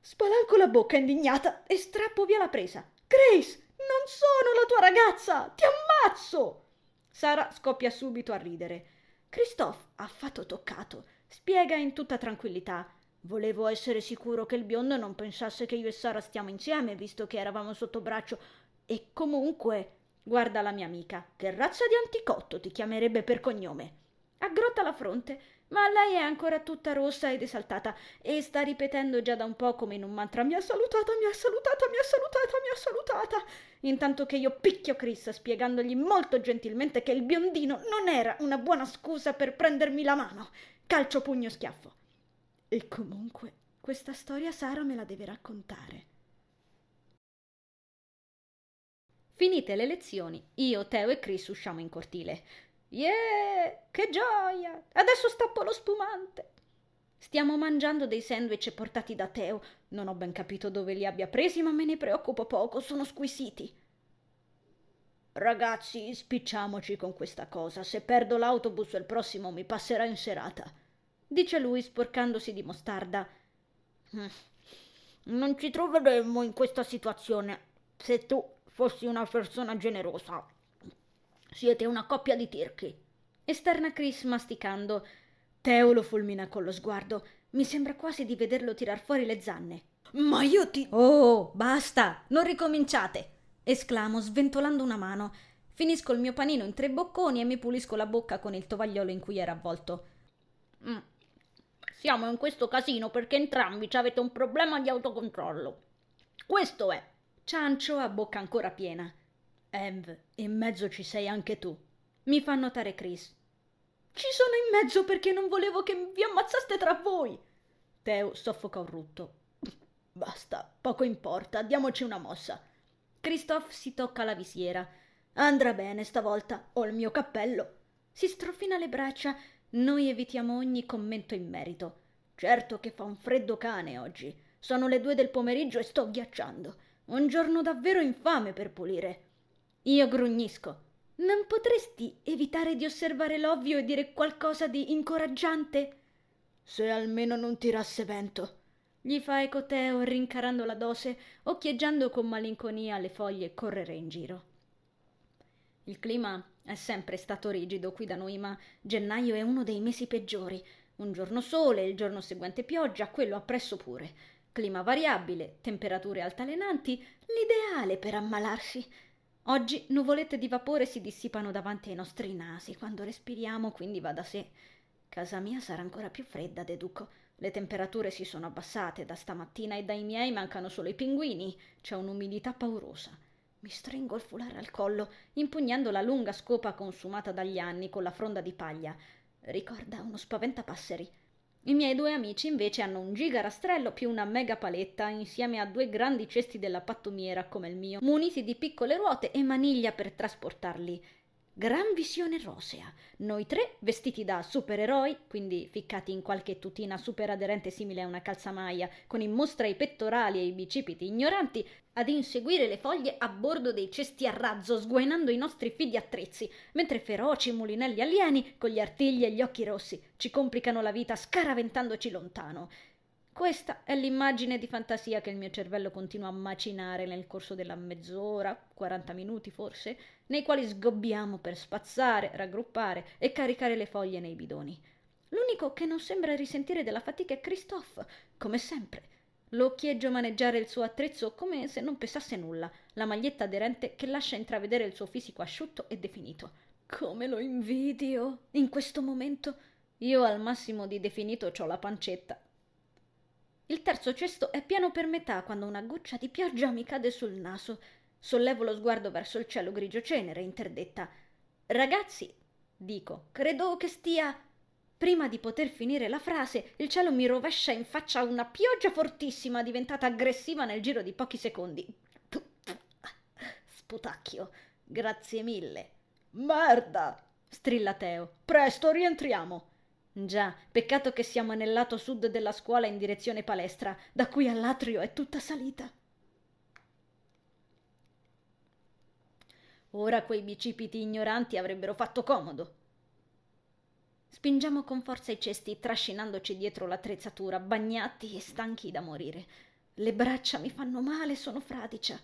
Spalanco la bocca indignata e strappo via la presa. Chris, non sono la tua ragazza! Ti ammazzo! Sara scoppia subito a ridere. Christophe, affatto toccato, spiega in tutta tranquillità. Volevo essere sicuro che il biondo non pensasse che io e Sara stiamo insieme, visto che eravamo sotto braccio. E comunque, guarda la mia amica, che razza di anticotto ti chiamerebbe per cognome? Aggrotta la fronte, ma lei è ancora tutta rossa ed esaltata e sta ripetendo già da un po' come in un mantra mi ha salutata, mi ha salutata, mi ha salutata, mi ha salutata. Intanto che io picchio Chris spiegandogli molto gentilmente che il biondino non era una buona scusa per prendermi la mano. Calcio pugno schiaffo. E comunque questa storia Sara me la deve raccontare. Finite le lezioni, io, Teo e Chris usciamo in cortile. Yeah, che gioia! Adesso stappo lo spumante. Stiamo mangiando dei sandwich portati da Teo. Non ho ben capito dove li abbia presi, ma me ne preoccupo poco, sono squisiti. Ragazzi, spicciamoci con questa cosa. Se perdo l'autobus il prossimo mi passerà in serata, dice lui sporcandosi di mostarda. Mm. Non ci troveremmo in questa situazione se tu fossi una persona generosa. Siete una coppia di tirchi. Esterna Chris masticando. Teo lo fulmina con lo sguardo. Mi sembra quasi di vederlo tirar fuori le zanne. Ma io ti. Oh, basta! Non ricominciate! esclamo sventolando una mano. Finisco il mio panino in tre bocconi e mi pulisco la bocca con il tovagliolo in cui era avvolto. Mm. Siamo in questo casino perché entrambi avete un problema di autocontrollo. Questo è. Ciancio a bocca ancora piena. Ev, in mezzo ci sei anche tu. Mi fa notare Chris. Ci sono in mezzo perché non volevo che vi ammazzaste tra voi. Teo soffoca un rutto. Basta, poco importa, diamoci una mossa. Christophe si tocca la visiera. Andrà bene stavolta, ho il mio cappello. Si strofina le braccia. Noi evitiamo ogni commento in merito. Certo che fa un freddo cane oggi. Sono le due del pomeriggio e sto ghiacciando. Un giorno davvero infame per pulire. Io grugnisco. Non potresti evitare di osservare l'ovvio e dire qualcosa di incoraggiante? Se almeno non tirasse vento. Gli fa eco Teo rincarando la dose, occhieggiando con malinconia le foglie correre in giro. Il clima è sempre stato rigido qui da noi, ma gennaio è uno dei mesi peggiori. Un giorno sole, il giorno seguente pioggia, quello appresso pure. Clima variabile, temperature altalenanti, l'ideale per ammalarsi. Oggi nuvolette di vapore si dissipano davanti ai nostri nasi quando respiriamo, quindi va da sé. Casa mia sarà ancora più fredda, deduco. Le temperature si sono abbassate da stamattina e dai miei mancano solo i pinguini. C'è un'umidità paurosa. Mi stringo il foulard al collo, impugnando la lunga scopa consumata dagli anni con la fronda di paglia. Ricorda uno spaventapasseri. I miei due amici invece hanno un giga rastrello più una mega paletta insieme a due grandi cesti della pattumiera come il mio, muniti di piccole ruote e maniglia per trasportarli. Gran visione rosea. Noi tre vestiti da supereroi, quindi ficcati in qualche tutina super aderente simile a una calzamaia, con in mostra i pettorali e i bicipiti ignoranti, ad inseguire le foglie a bordo dei cesti a razzo, sguainando i nostri figli attrezzi, mentre feroci mulinelli alieni, con gli artigli e gli occhi rossi, ci complicano la vita scaraventandoci lontano. Questa è l'immagine di fantasia che il mio cervello continua a macinare nel corso della mezz'ora, 40 minuti forse, nei quali sgobbiamo per spazzare, raggruppare e caricare le foglie nei bidoni. L'unico che non sembra risentire della fatica è Christophe, come sempre. Lo occhieggio maneggiare il suo attrezzo come se non pesasse nulla, la maglietta aderente che lascia intravedere il suo fisico asciutto e definito. Come lo invidio in questo momento. Io al massimo di definito ho la pancetta. Il terzo cesto è pieno per metà quando una goccia di pioggia mi cade sul naso. Sollevo lo sguardo verso il cielo grigio cenere, interdetta. Ragazzi, dico, credo che stia Prima di poter finire la frase, il cielo mi rovescia in faccia una pioggia fortissima, diventata aggressiva nel giro di pochi secondi. Sputacchio. Grazie mille. Merda! strilla Teo. Presto, rientriamo. Già, peccato che siamo nel lato sud della scuola in direzione palestra, da qui all'atrio è tutta salita. Ora quei bicipiti ignoranti avrebbero fatto comodo. Spingiamo con forza i cesti, trascinandoci dietro l'attrezzatura, bagnati e stanchi da morire. Le braccia mi fanno male, sono fradicia.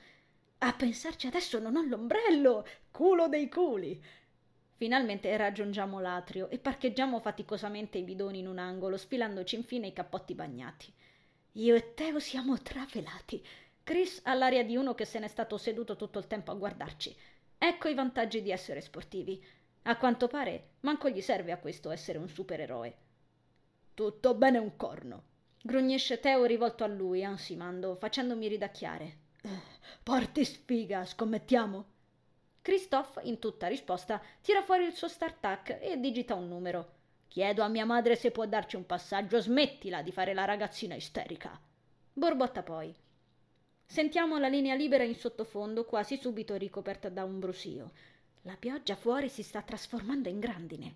A pensarci adesso non ho l'ombrello! Culo dei culi! Finalmente raggiungiamo l'atrio e parcheggiamo faticosamente i bidoni in un angolo, sfilandoci infine i cappotti bagnati. Io e Teo siamo trafelati. Chris ha l'aria di uno che se n'è stato seduto tutto il tempo a guardarci. Ecco i vantaggi di essere sportivi. A quanto pare, manco gli serve a questo essere un supereroe. Tutto bene un corno, grugnisce Teo rivolto a lui, ansimando, facendomi ridacchiare. Eh, porti sfiga, scommettiamo? Christophe, in tutta risposta, tira fuori il suo startup e digita un numero. Chiedo a mia madre se può darci un passaggio, smettila di fare la ragazzina isterica. Borbotta poi. Sentiamo la linea libera in sottofondo, quasi subito ricoperta da un brusio. La pioggia fuori si sta trasformando in grandine.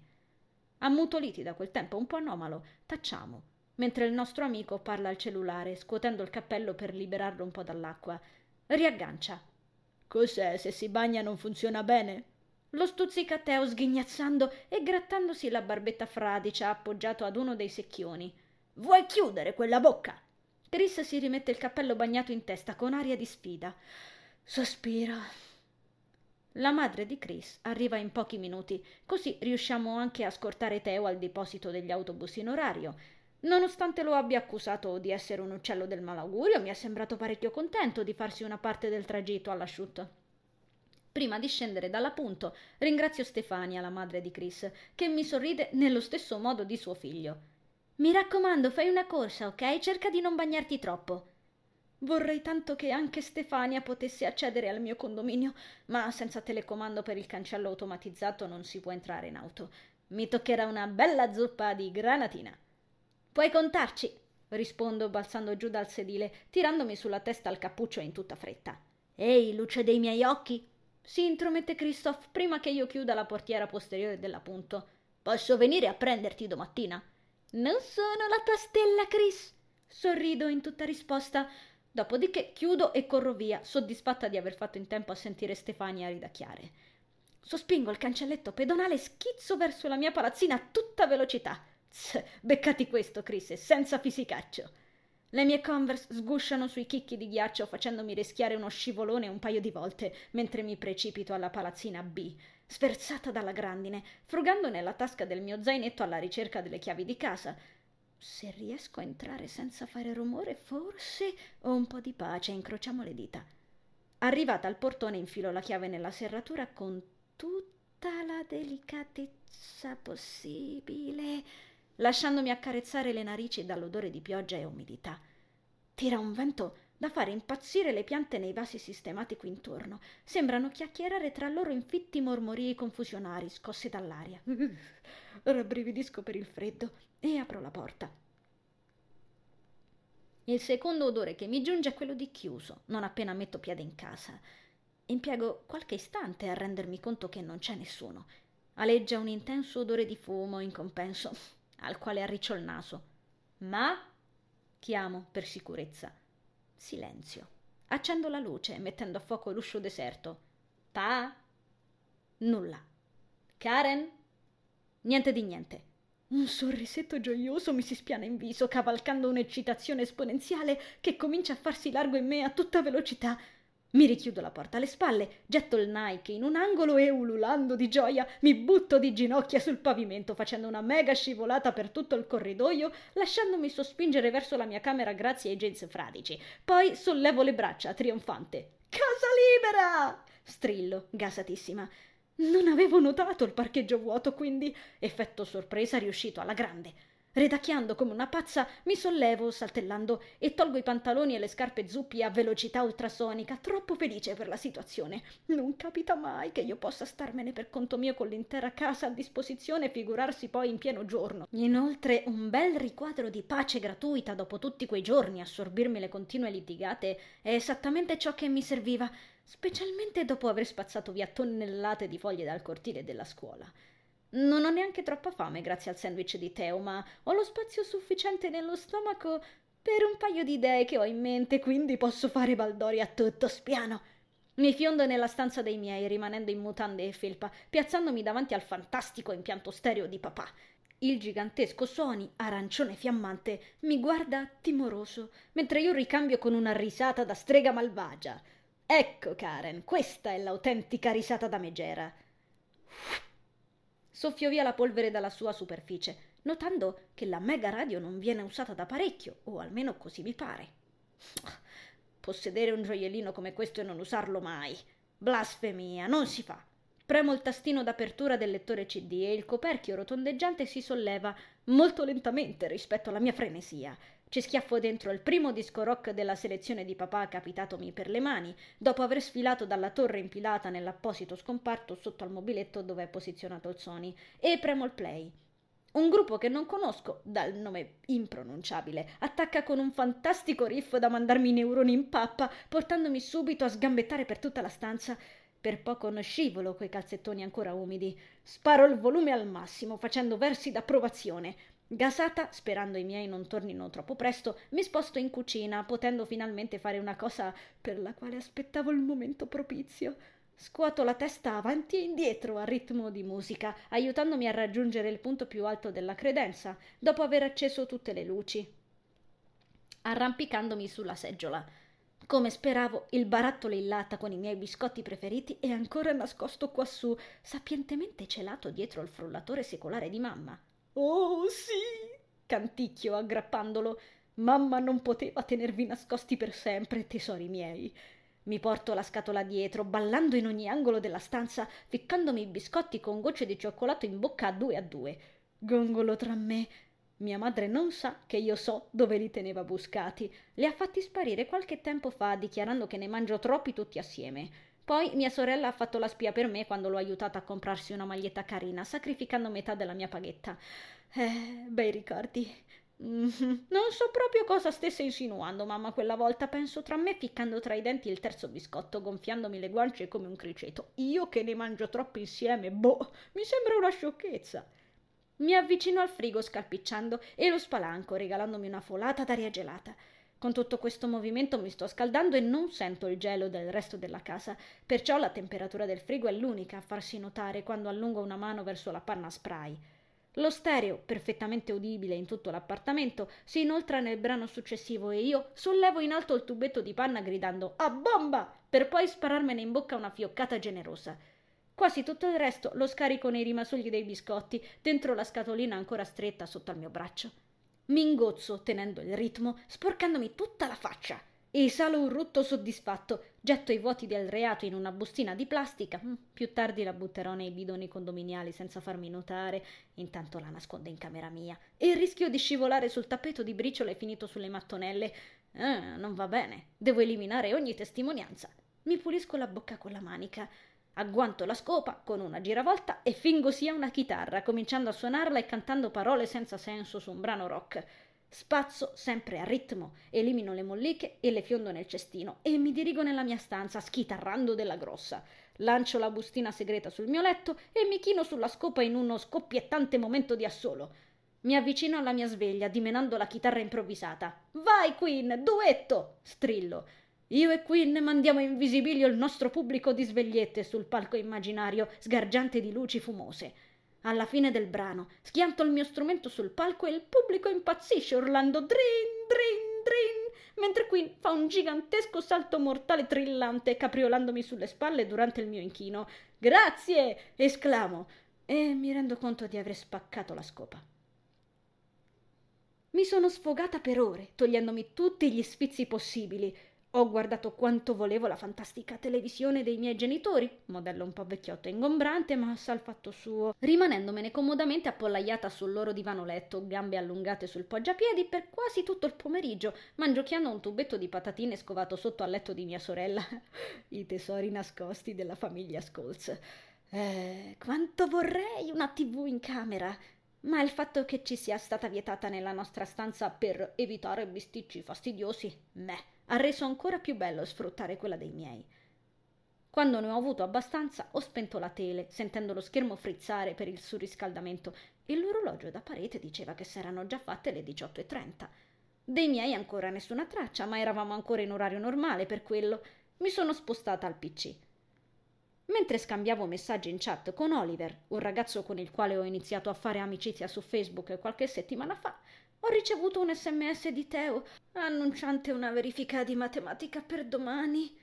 Ammutoliti da quel tempo un po' anomalo, tacciamo, mentre il nostro amico parla al cellulare, scuotendo il cappello per liberarlo un po' dall'acqua. Riaggancia. Cos'è se si bagna non funziona bene? Lo stuzzica Teo sghignazzando e grattandosi la barbetta fradicia appoggiato ad uno dei secchioni. Vuoi chiudere quella bocca? Chris si rimette il cappello bagnato in testa con aria di sfida. Sospira. La madre di Chris arriva in pochi minuti, così riusciamo anche a scortare Teo al deposito degli autobus in orario. Nonostante lo abbia accusato di essere un uccello del malaugurio, mi è sembrato parecchio contento di farsi una parte del tragitto all'asciutto. Prima di scendere dall'appunto, ringrazio Stefania, la madre di Chris, che mi sorride nello stesso modo di suo figlio. Mi raccomando, fai una corsa, ok? Cerca di non bagnarti troppo. Vorrei tanto che anche Stefania potesse accedere al mio condominio, ma senza telecomando per il cancello automatizzato non si può entrare in auto. Mi toccherà una bella zuppa di granatina. Puoi contarci, rispondo balzando giù dal sedile, tirandomi sulla testa il cappuccio in tutta fretta. Ehi, luce dei miei occhi! Si intromette Christoph prima che io chiuda la portiera posteriore dell'appunto. Posso venire a prenderti domattina? Non sono la tua stella, Chris. Sorrido in tutta risposta, Dopodiché chiudo e corro via, soddisfatta di aver fatto in tempo a sentire Stefania ridacchiare. Sospingo il cancelletto pedonale e schizzo verso la mia palazzina a tutta velocità. Beccati questo, Chris, senza fisicaccio. Le mie converse sgusciano sui chicchi di ghiaccio facendomi rischiare uno scivolone un paio di volte mentre mi precipito alla palazzina B, sferzata dalla grandine, frugando nella tasca del mio zainetto alla ricerca delle chiavi di casa. Se riesco a entrare senza fare rumore, forse ho un po' di pace, incrociamo le dita. Arrivata al portone infilo la chiave nella serratura con tutta la delicatezza possibile, lasciandomi accarezzare le narici dall'odore di pioggia e umidità. Tira un vento da fare impazzire le piante nei vasi sistemati qui intorno. Sembrano chiacchierare tra loro in fitti mormorii confusionari scossi dall'aria. Rabbrividisco per il freddo e apro la porta. Il secondo odore che mi giunge è quello di chiuso, non appena metto piede in casa. Impiego qualche istante a rendermi conto che non c'è nessuno. Aleggia un intenso odore di fumo in compenso, al quale arriccio il naso. Ma chiamo per sicurezza. Silenzio. Accendo la luce, mettendo a fuoco l'uscio deserto. Pa? Nulla. Karen? Niente di niente. Un sorrisetto gioioso mi si spiana in viso, cavalcando un'eccitazione esponenziale che comincia a farsi largo in me a tutta velocità. Mi richiudo la porta alle spalle, getto il Nike in un angolo e, ululando di gioia, mi butto di ginocchia sul pavimento, facendo una mega scivolata per tutto il corridoio, lasciandomi sospingere verso la mia camera grazie ai jeans fradici. Poi sollevo le braccia, trionfante. Casa libera! strillo, gasatissima. Non avevo notato il parcheggio vuoto, quindi, effetto sorpresa, riuscito alla grande. Redacchiando come una pazza, mi sollevo saltellando e tolgo i pantaloni e le scarpe zuppi a velocità ultrasonica, troppo felice per la situazione. Non capita mai che io possa starmene per conto mio con l'intera casa a disposizione e figurarsi poi in pieno giorno. Inoltre, un bel riquadro di pace gratuita dopo tutti quei giorni a sorbirmi le continue litigate è esattamente ciò che mi serviva specialmente dopo aver spazzato via tonnellate di foglie dal cortile della scuola. Non ho neanche troppa fame grazie al sandwich di Teo, ma ho lo spazio sufficiente nello stomaco per un paio di idee che ho in mente, quindi posso fare baldoria a tutto spiano. Mi fiondo nella stanza dei miei, rimanendo in mutande e felpa, piazzandomi davanti al fantastico impianto stereo di papà. Il gigantesco Sony, arancione fiammante, mi guarda timoroso, mentre io ricambio con una risata da strega malvagia. Ecco, Karen, questa è l'autentica risata da megera. Soffio via la polvere dalla sua superficie, notando che la mega radio non viene usata da parecchio, o almeno così mi pare. Possedere un gioiellino come questo e non usarlo mai. Blasfemia, non si fa. Premo il tastino d'apertura del lettore CD e il coperchio rotondeggiante si solleva molto lentamente rispetto alla mia frenesia, ci schiaffo dentro il primo disco rock della selezione di papà capitatomi per le mani, dopo aver sfilato dalla torre impilata nell'apposito scomparto sotto al mobiletto dove è posizionato il Sony, e premo il play. Un gruppo che non conosco, dal nome impronunciabile, attacca con un fantastico riff da mandarmi i neuroni in pappa, portandomi subito a sgambettare per tutta la stanza. Per poco non scivolo coi calzettoni ancora umidi. Sparo il volume al massimo, facendo versi d'approvazione. Gasata, sperando i miei non tornino troppo presto, mi sposto in cucina, potendo finalmente fare una cosa per la quale aspettavo il momento propizio. Scuoto la testa avanti e indietro a ritmo di musica, aiutandomi a raggiungere il punto più alto della credenza, dopo aver acceso tutte le luci. Arrampicandomi sulla seggiola. Come speravo, il barattolo in latta con i miei biscotti preferiti è ancora nascosto quassù, sapientemente celato dietro il frullatore secolare di mamma. Oh sì, canticchio aggrappandolo. Mamma non poteva tenervi nascosti per sempre, tesori miei. Mi porto la scatola dietro, ballando in ogni angolo della stanza, ficcandomi i biscotti con gocce di cioccolato in bocca a due a due. Gongolo tra me. Mia madre non sa che io so dove li teneva buscati. Li ha fatti sparire qualche tempo fa, dichiarando che ne mangio troppi tutti assieme. Poi mia sorella ha fatto la spia per me quando l'ho aiutata a comprarsi una maglietta carina, sacrificando metà della mia paghetta. Eh, bei ricordi. Mm-hmm. Non so proprio cosa stesse insinuando, mamma, quella volta. Penso tra me, ficcando tra i denti il terzo biscotto, gonfiandomi le guance come un criceto. Io che ne mangio troppo insieme, boh, mi sembra una sciocchezza. Mi avvicino al frigo scalpicciando e lo spalanco, regalandomi una folata d'aria gelata. Con tutto questo movimento mi sto scaldando e non sento il gelo del resto della casa, perciò la temperatura del frigo è l'unica a farsi notare quando allungo una mano verso la panna spray. Lo stereo, perfettamente udibile in tutto l'appartamento, si inoltra nel brano successivo e io sollevo in alto il tubetto di panna gridando A bomba! per poi spararmene in bocca una fioccata generosa. Quasi tutto il resto lo scarico nei rimasugli dei biscotti, dentro la scatolina ancora stretta sotto al mio braccio. Mi ingozzo, tenendo il ritmo, sporcandomi tutta la faccia. Esalo un rutto soddisfatto, getto i vuoti del reato in una bustina di plastica. Mm, più tardi la butterò nei bidoni condominiali senza farmi notare, intanto la nascondo in camera mia. E il rischio di scivolare sul tappeto di briciole finito sulle mattonelle. Eh, non va bene. Devo eliminare ogni testimonianza. Mi pulisco la bocca con la manica. Agguanto la scopa con una giravolta e fingo sia una chitarra, cominciando a suonarla e cantando parole senza senso su un brano rock. Spazzo sempre a ritmo, elimino le molliche e le fiondo nel cestino e mi dirigo nella mia stanza schitarrando della grossa. Lancio la bustina segreta sul mio letto e mi chino sulla scopa in uno scoppiettante momento di assolo. Mi avvicino alla mia sveglia, dimenando la chitarra improvvisata. Vai, Queen, duetto! strillo. Io e Queen mandiamo in visibilio il nostro pubblico di svegliette sul palco immaginario, sgargiante di luci fumose. Alla fine del brano schianto il mio strumento sul palco e il pubblico impazzisce urlando drin, drin, drin, mentre Queen fa un gigantesco salto mortale trillante capriolandomi sulle spalle durante il mio inchino. Grazie! esclamo e mi rendo conto di aver spaccato la scopa. Mi sono sfogata per ore, togliendomi tutti gli sfizi possibili, ho guardato quanto volevo la fantastica televisione dei miei genitori, modello un po' vecchiotto e ingombrante, ma sa il fatto suo, rimanendomene comodamente appollaiata sul loro divano letto, gambe allungate sul poggiapiedi per quasi tutto il pomeriggio, mangiocchiando un tubetto di patatine scovato sotto al letto di mia sorella. I tesori nascosti della famiglia Scholz. Eh, quanto vorrei una tv in camera! Ma il fatto che ci sia stata vietata nella nostra stanza per evitare bisticci fastidiosi, meh ha reso ancora più bello sfruttare quella dei miei. Quando ne ho avuto abbastanza, ho spento la tele, sentendo lo schermo frizzare per il surriscaldamento, e l'orologio da parete diceva che s'erano già fatte le 18.30. Dei miei ancora nessuna traccia, ma eravamo ancora in orario normale per quello. Mi sono spostata al PC. Mentre scambiavo messaggi in chat con Oliver, un ragazzo con il quale ho iniziato a fare amicizia su Facebook qualche settimana fa, ho ricevuto un sms di Teo annunciante una verifica di matematica per domani.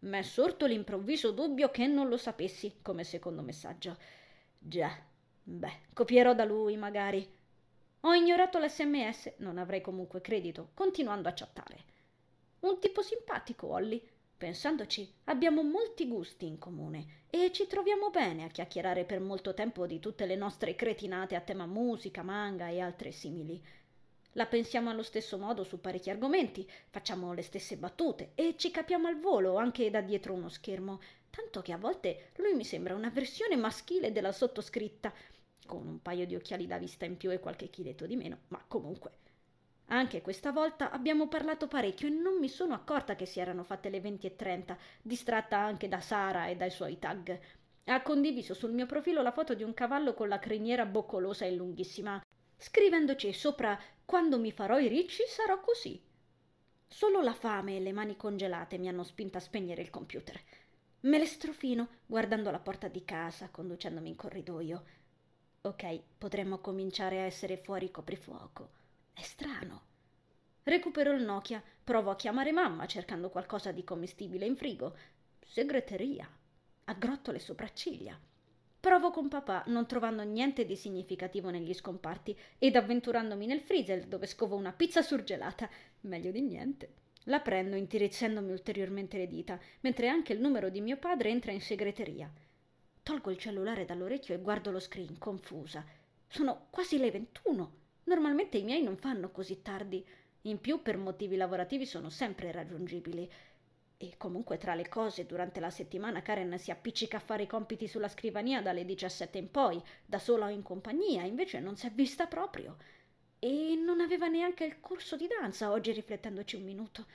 M'è sorto l'improvviso dubbio che non lo sapessi come secondo messaggio. Già, beh, copierò da lui magari. Ho ignorato l'sms, non avrei comunque credito, continuando a chattare. Un tipo simpatico, Olly. Pensandoci, abbiamo molti gusti in comune e ci troviamo bene a chiacchierare per molto tempo di tutte le nostre cretinate a tema musica, manga e altre simili. La pensiamo allo stesso modo su parecchi argomenti, facciamo le stesse battute e ci capiamo al volo anche da dietro uno schermo, tanto che a volte lui mi sembra una versione maschile della sottoscritta, con un paio di occhiali da vista in più e qualche chiletto di meno, ma comunque. Anche questa volta abbiamo parlato parecchio e non mi sono accorta che si erano fatte le 20.30, distratta anche da Sara e dai suoi tag. Ha condiviso sul mio profilo la foto di un cavallo con la criniera boccolosa e lunghissima, scrivendoci sopra quando mi farò i ricci sarò così. Solo la fame e le mani congelate mi hanno spinta a spegnere il computer. Me le strofino guardando la porta di casa, conducendomi in corridoio. Ok, potremmo cominciare a essere fuori coprifuoco. È strano. Recupero il Nokia, provo a chiamare mamma cercando qualcosa di commestibile in frigo. Segreteria. Aggrotto le sopracciglia. Provo con papà, non trovando niente di significativo negli scomparti, ed avventurandomi nel freezer dove scovo una pizza surgelata. Meglio di niente. La prendo intirizzandomi ulteriormente le dita, mentre anche il numero di mio padre entra in segreteria. Tolgo il cellulare dall'orecchio e guardo lo screen, confusa. Sono quasi le 21. Normalmente i miei non fanno così tardi. In più, per motivi lavorativi, sono sempre raggiungibili. E comunque tra le cose, durante la settimana Karen si appiccica a fare i compiti sulla scrivania dalle 17 in poi, da sola o in compagnia, invece non si è vista proprio. E non aveva neanche il corso di danza, oggi riflettendoci un minuto.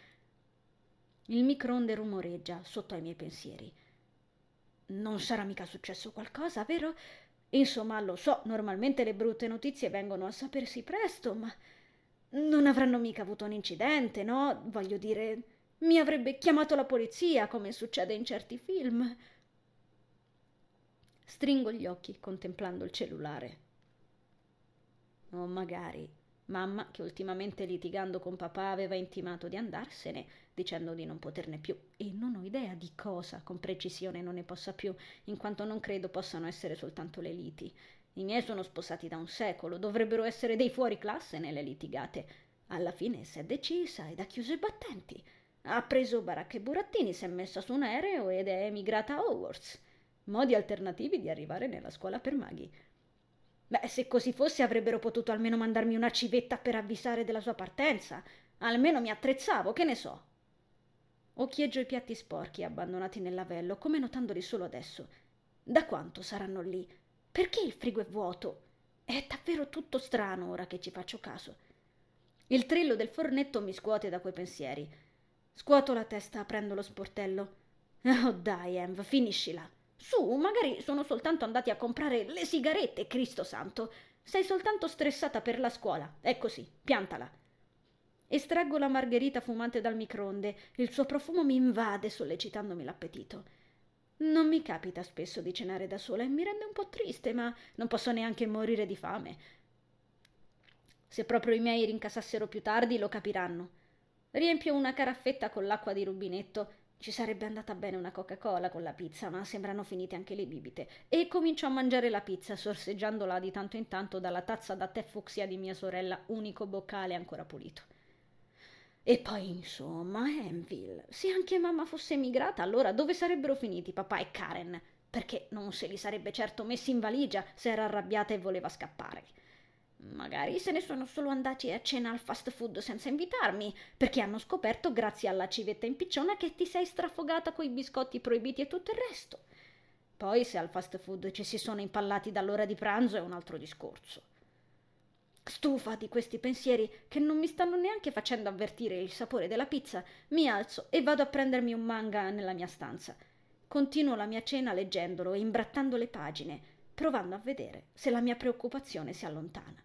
Il microonde rumoreggia sotto ai miei pensieri. Non sarà mica successo qualcosa, vero? Insomma, lo so, normalmente le brutte notizie vengono a sapersi presto, ma non avranno mica avuto un incidente, no? Voglio dire, mi avrebbe chiamato la polizia, come succede in certi film. Stringo gli occhi contemplando il cellulare. O magari mamma, che ultimamente litigando con papà aveva intimato di andarsene, dicendo di non poterne più, e non ho idea di cosa con precisione non ne possa più, in quanto non credo possano essere soltanto le liti. I miei sono sposati da un secolo, dovrebbero essere dei fuori classe nelle litigate. Alla fine si è decisa ed ha chiuso i battenti. Ha preso baracche e burattini, si è messa su un aereo ed è emigrata a Hogwarts. Modi alternativi di arrivare nella scuola per maghi. Beh, se così fosse avrebbero potuto almeno mandarmi una civetta per avvisare della sua partenza. Almeno mi attrezzavo, che ne so. Occhieggio i piatti sporchi abbandonati nel lavello, come notandoli solo adesso. Da quanto saranno lì? Perché il frigo è vuoto? È davvero tutto strano ora che ci faccio caso. Il trillo del fornetto mi scuote da quei pensieri. Scuoto la testa aprendo lo sportello. Oh dai, Env, finiscila. Su, magari sono soltanto andati a comprare le sigarette, Cristo santo. Sei soltanto stressata per la scuola. È così, piantala. Estraggo la margherita fumante dal microonde. Il suo profumo mi invade, sollecitandomi l'appetito. Non mi capita spesso di cenare da sola e mi rende un po' triste, ma non posso neanche morire di fame. Se proprio i miei rincasassero più tardi lo capiranno. Riempio una caraffetta con l'acqua di rubinetto. Ci sarebbe andata bene una Coca-Cola con la pizza, ma sembrano finite anche le bibite. E comincio a mangiare la pizza, sorseggiandola di tanto in tanto dalla tazza da tè fucsia di mia sorella, unico boccale ancora pulito. E poi, insomma, Enville, se anche mamma fosse emigrata, allora dove sarebbero finiti papà e Karen? Perché non se li sarebbe certo messi in valigia se era arrabbiata e voleva scappare. Magari se ne sono solo andati a cena al fast food senza invitarmi, perché hanno scoperto, grazie alla civetta impicciona, che ti sei strafogata coi biscotti proibiti e tutto il resto. Poi se al fast food ci si sono impallati dall'ora di pranzo è un altro discorso. Stufa di questi pensieri che non mi stanno neanche facendo avvertire il sapore della pizza, mi alzo e vado a prendermi un manga nella mia stanza. Continuo la mia cena leggendolo e imbrattando le pagine, provando a vedere se la mia preoccupazione si allontana.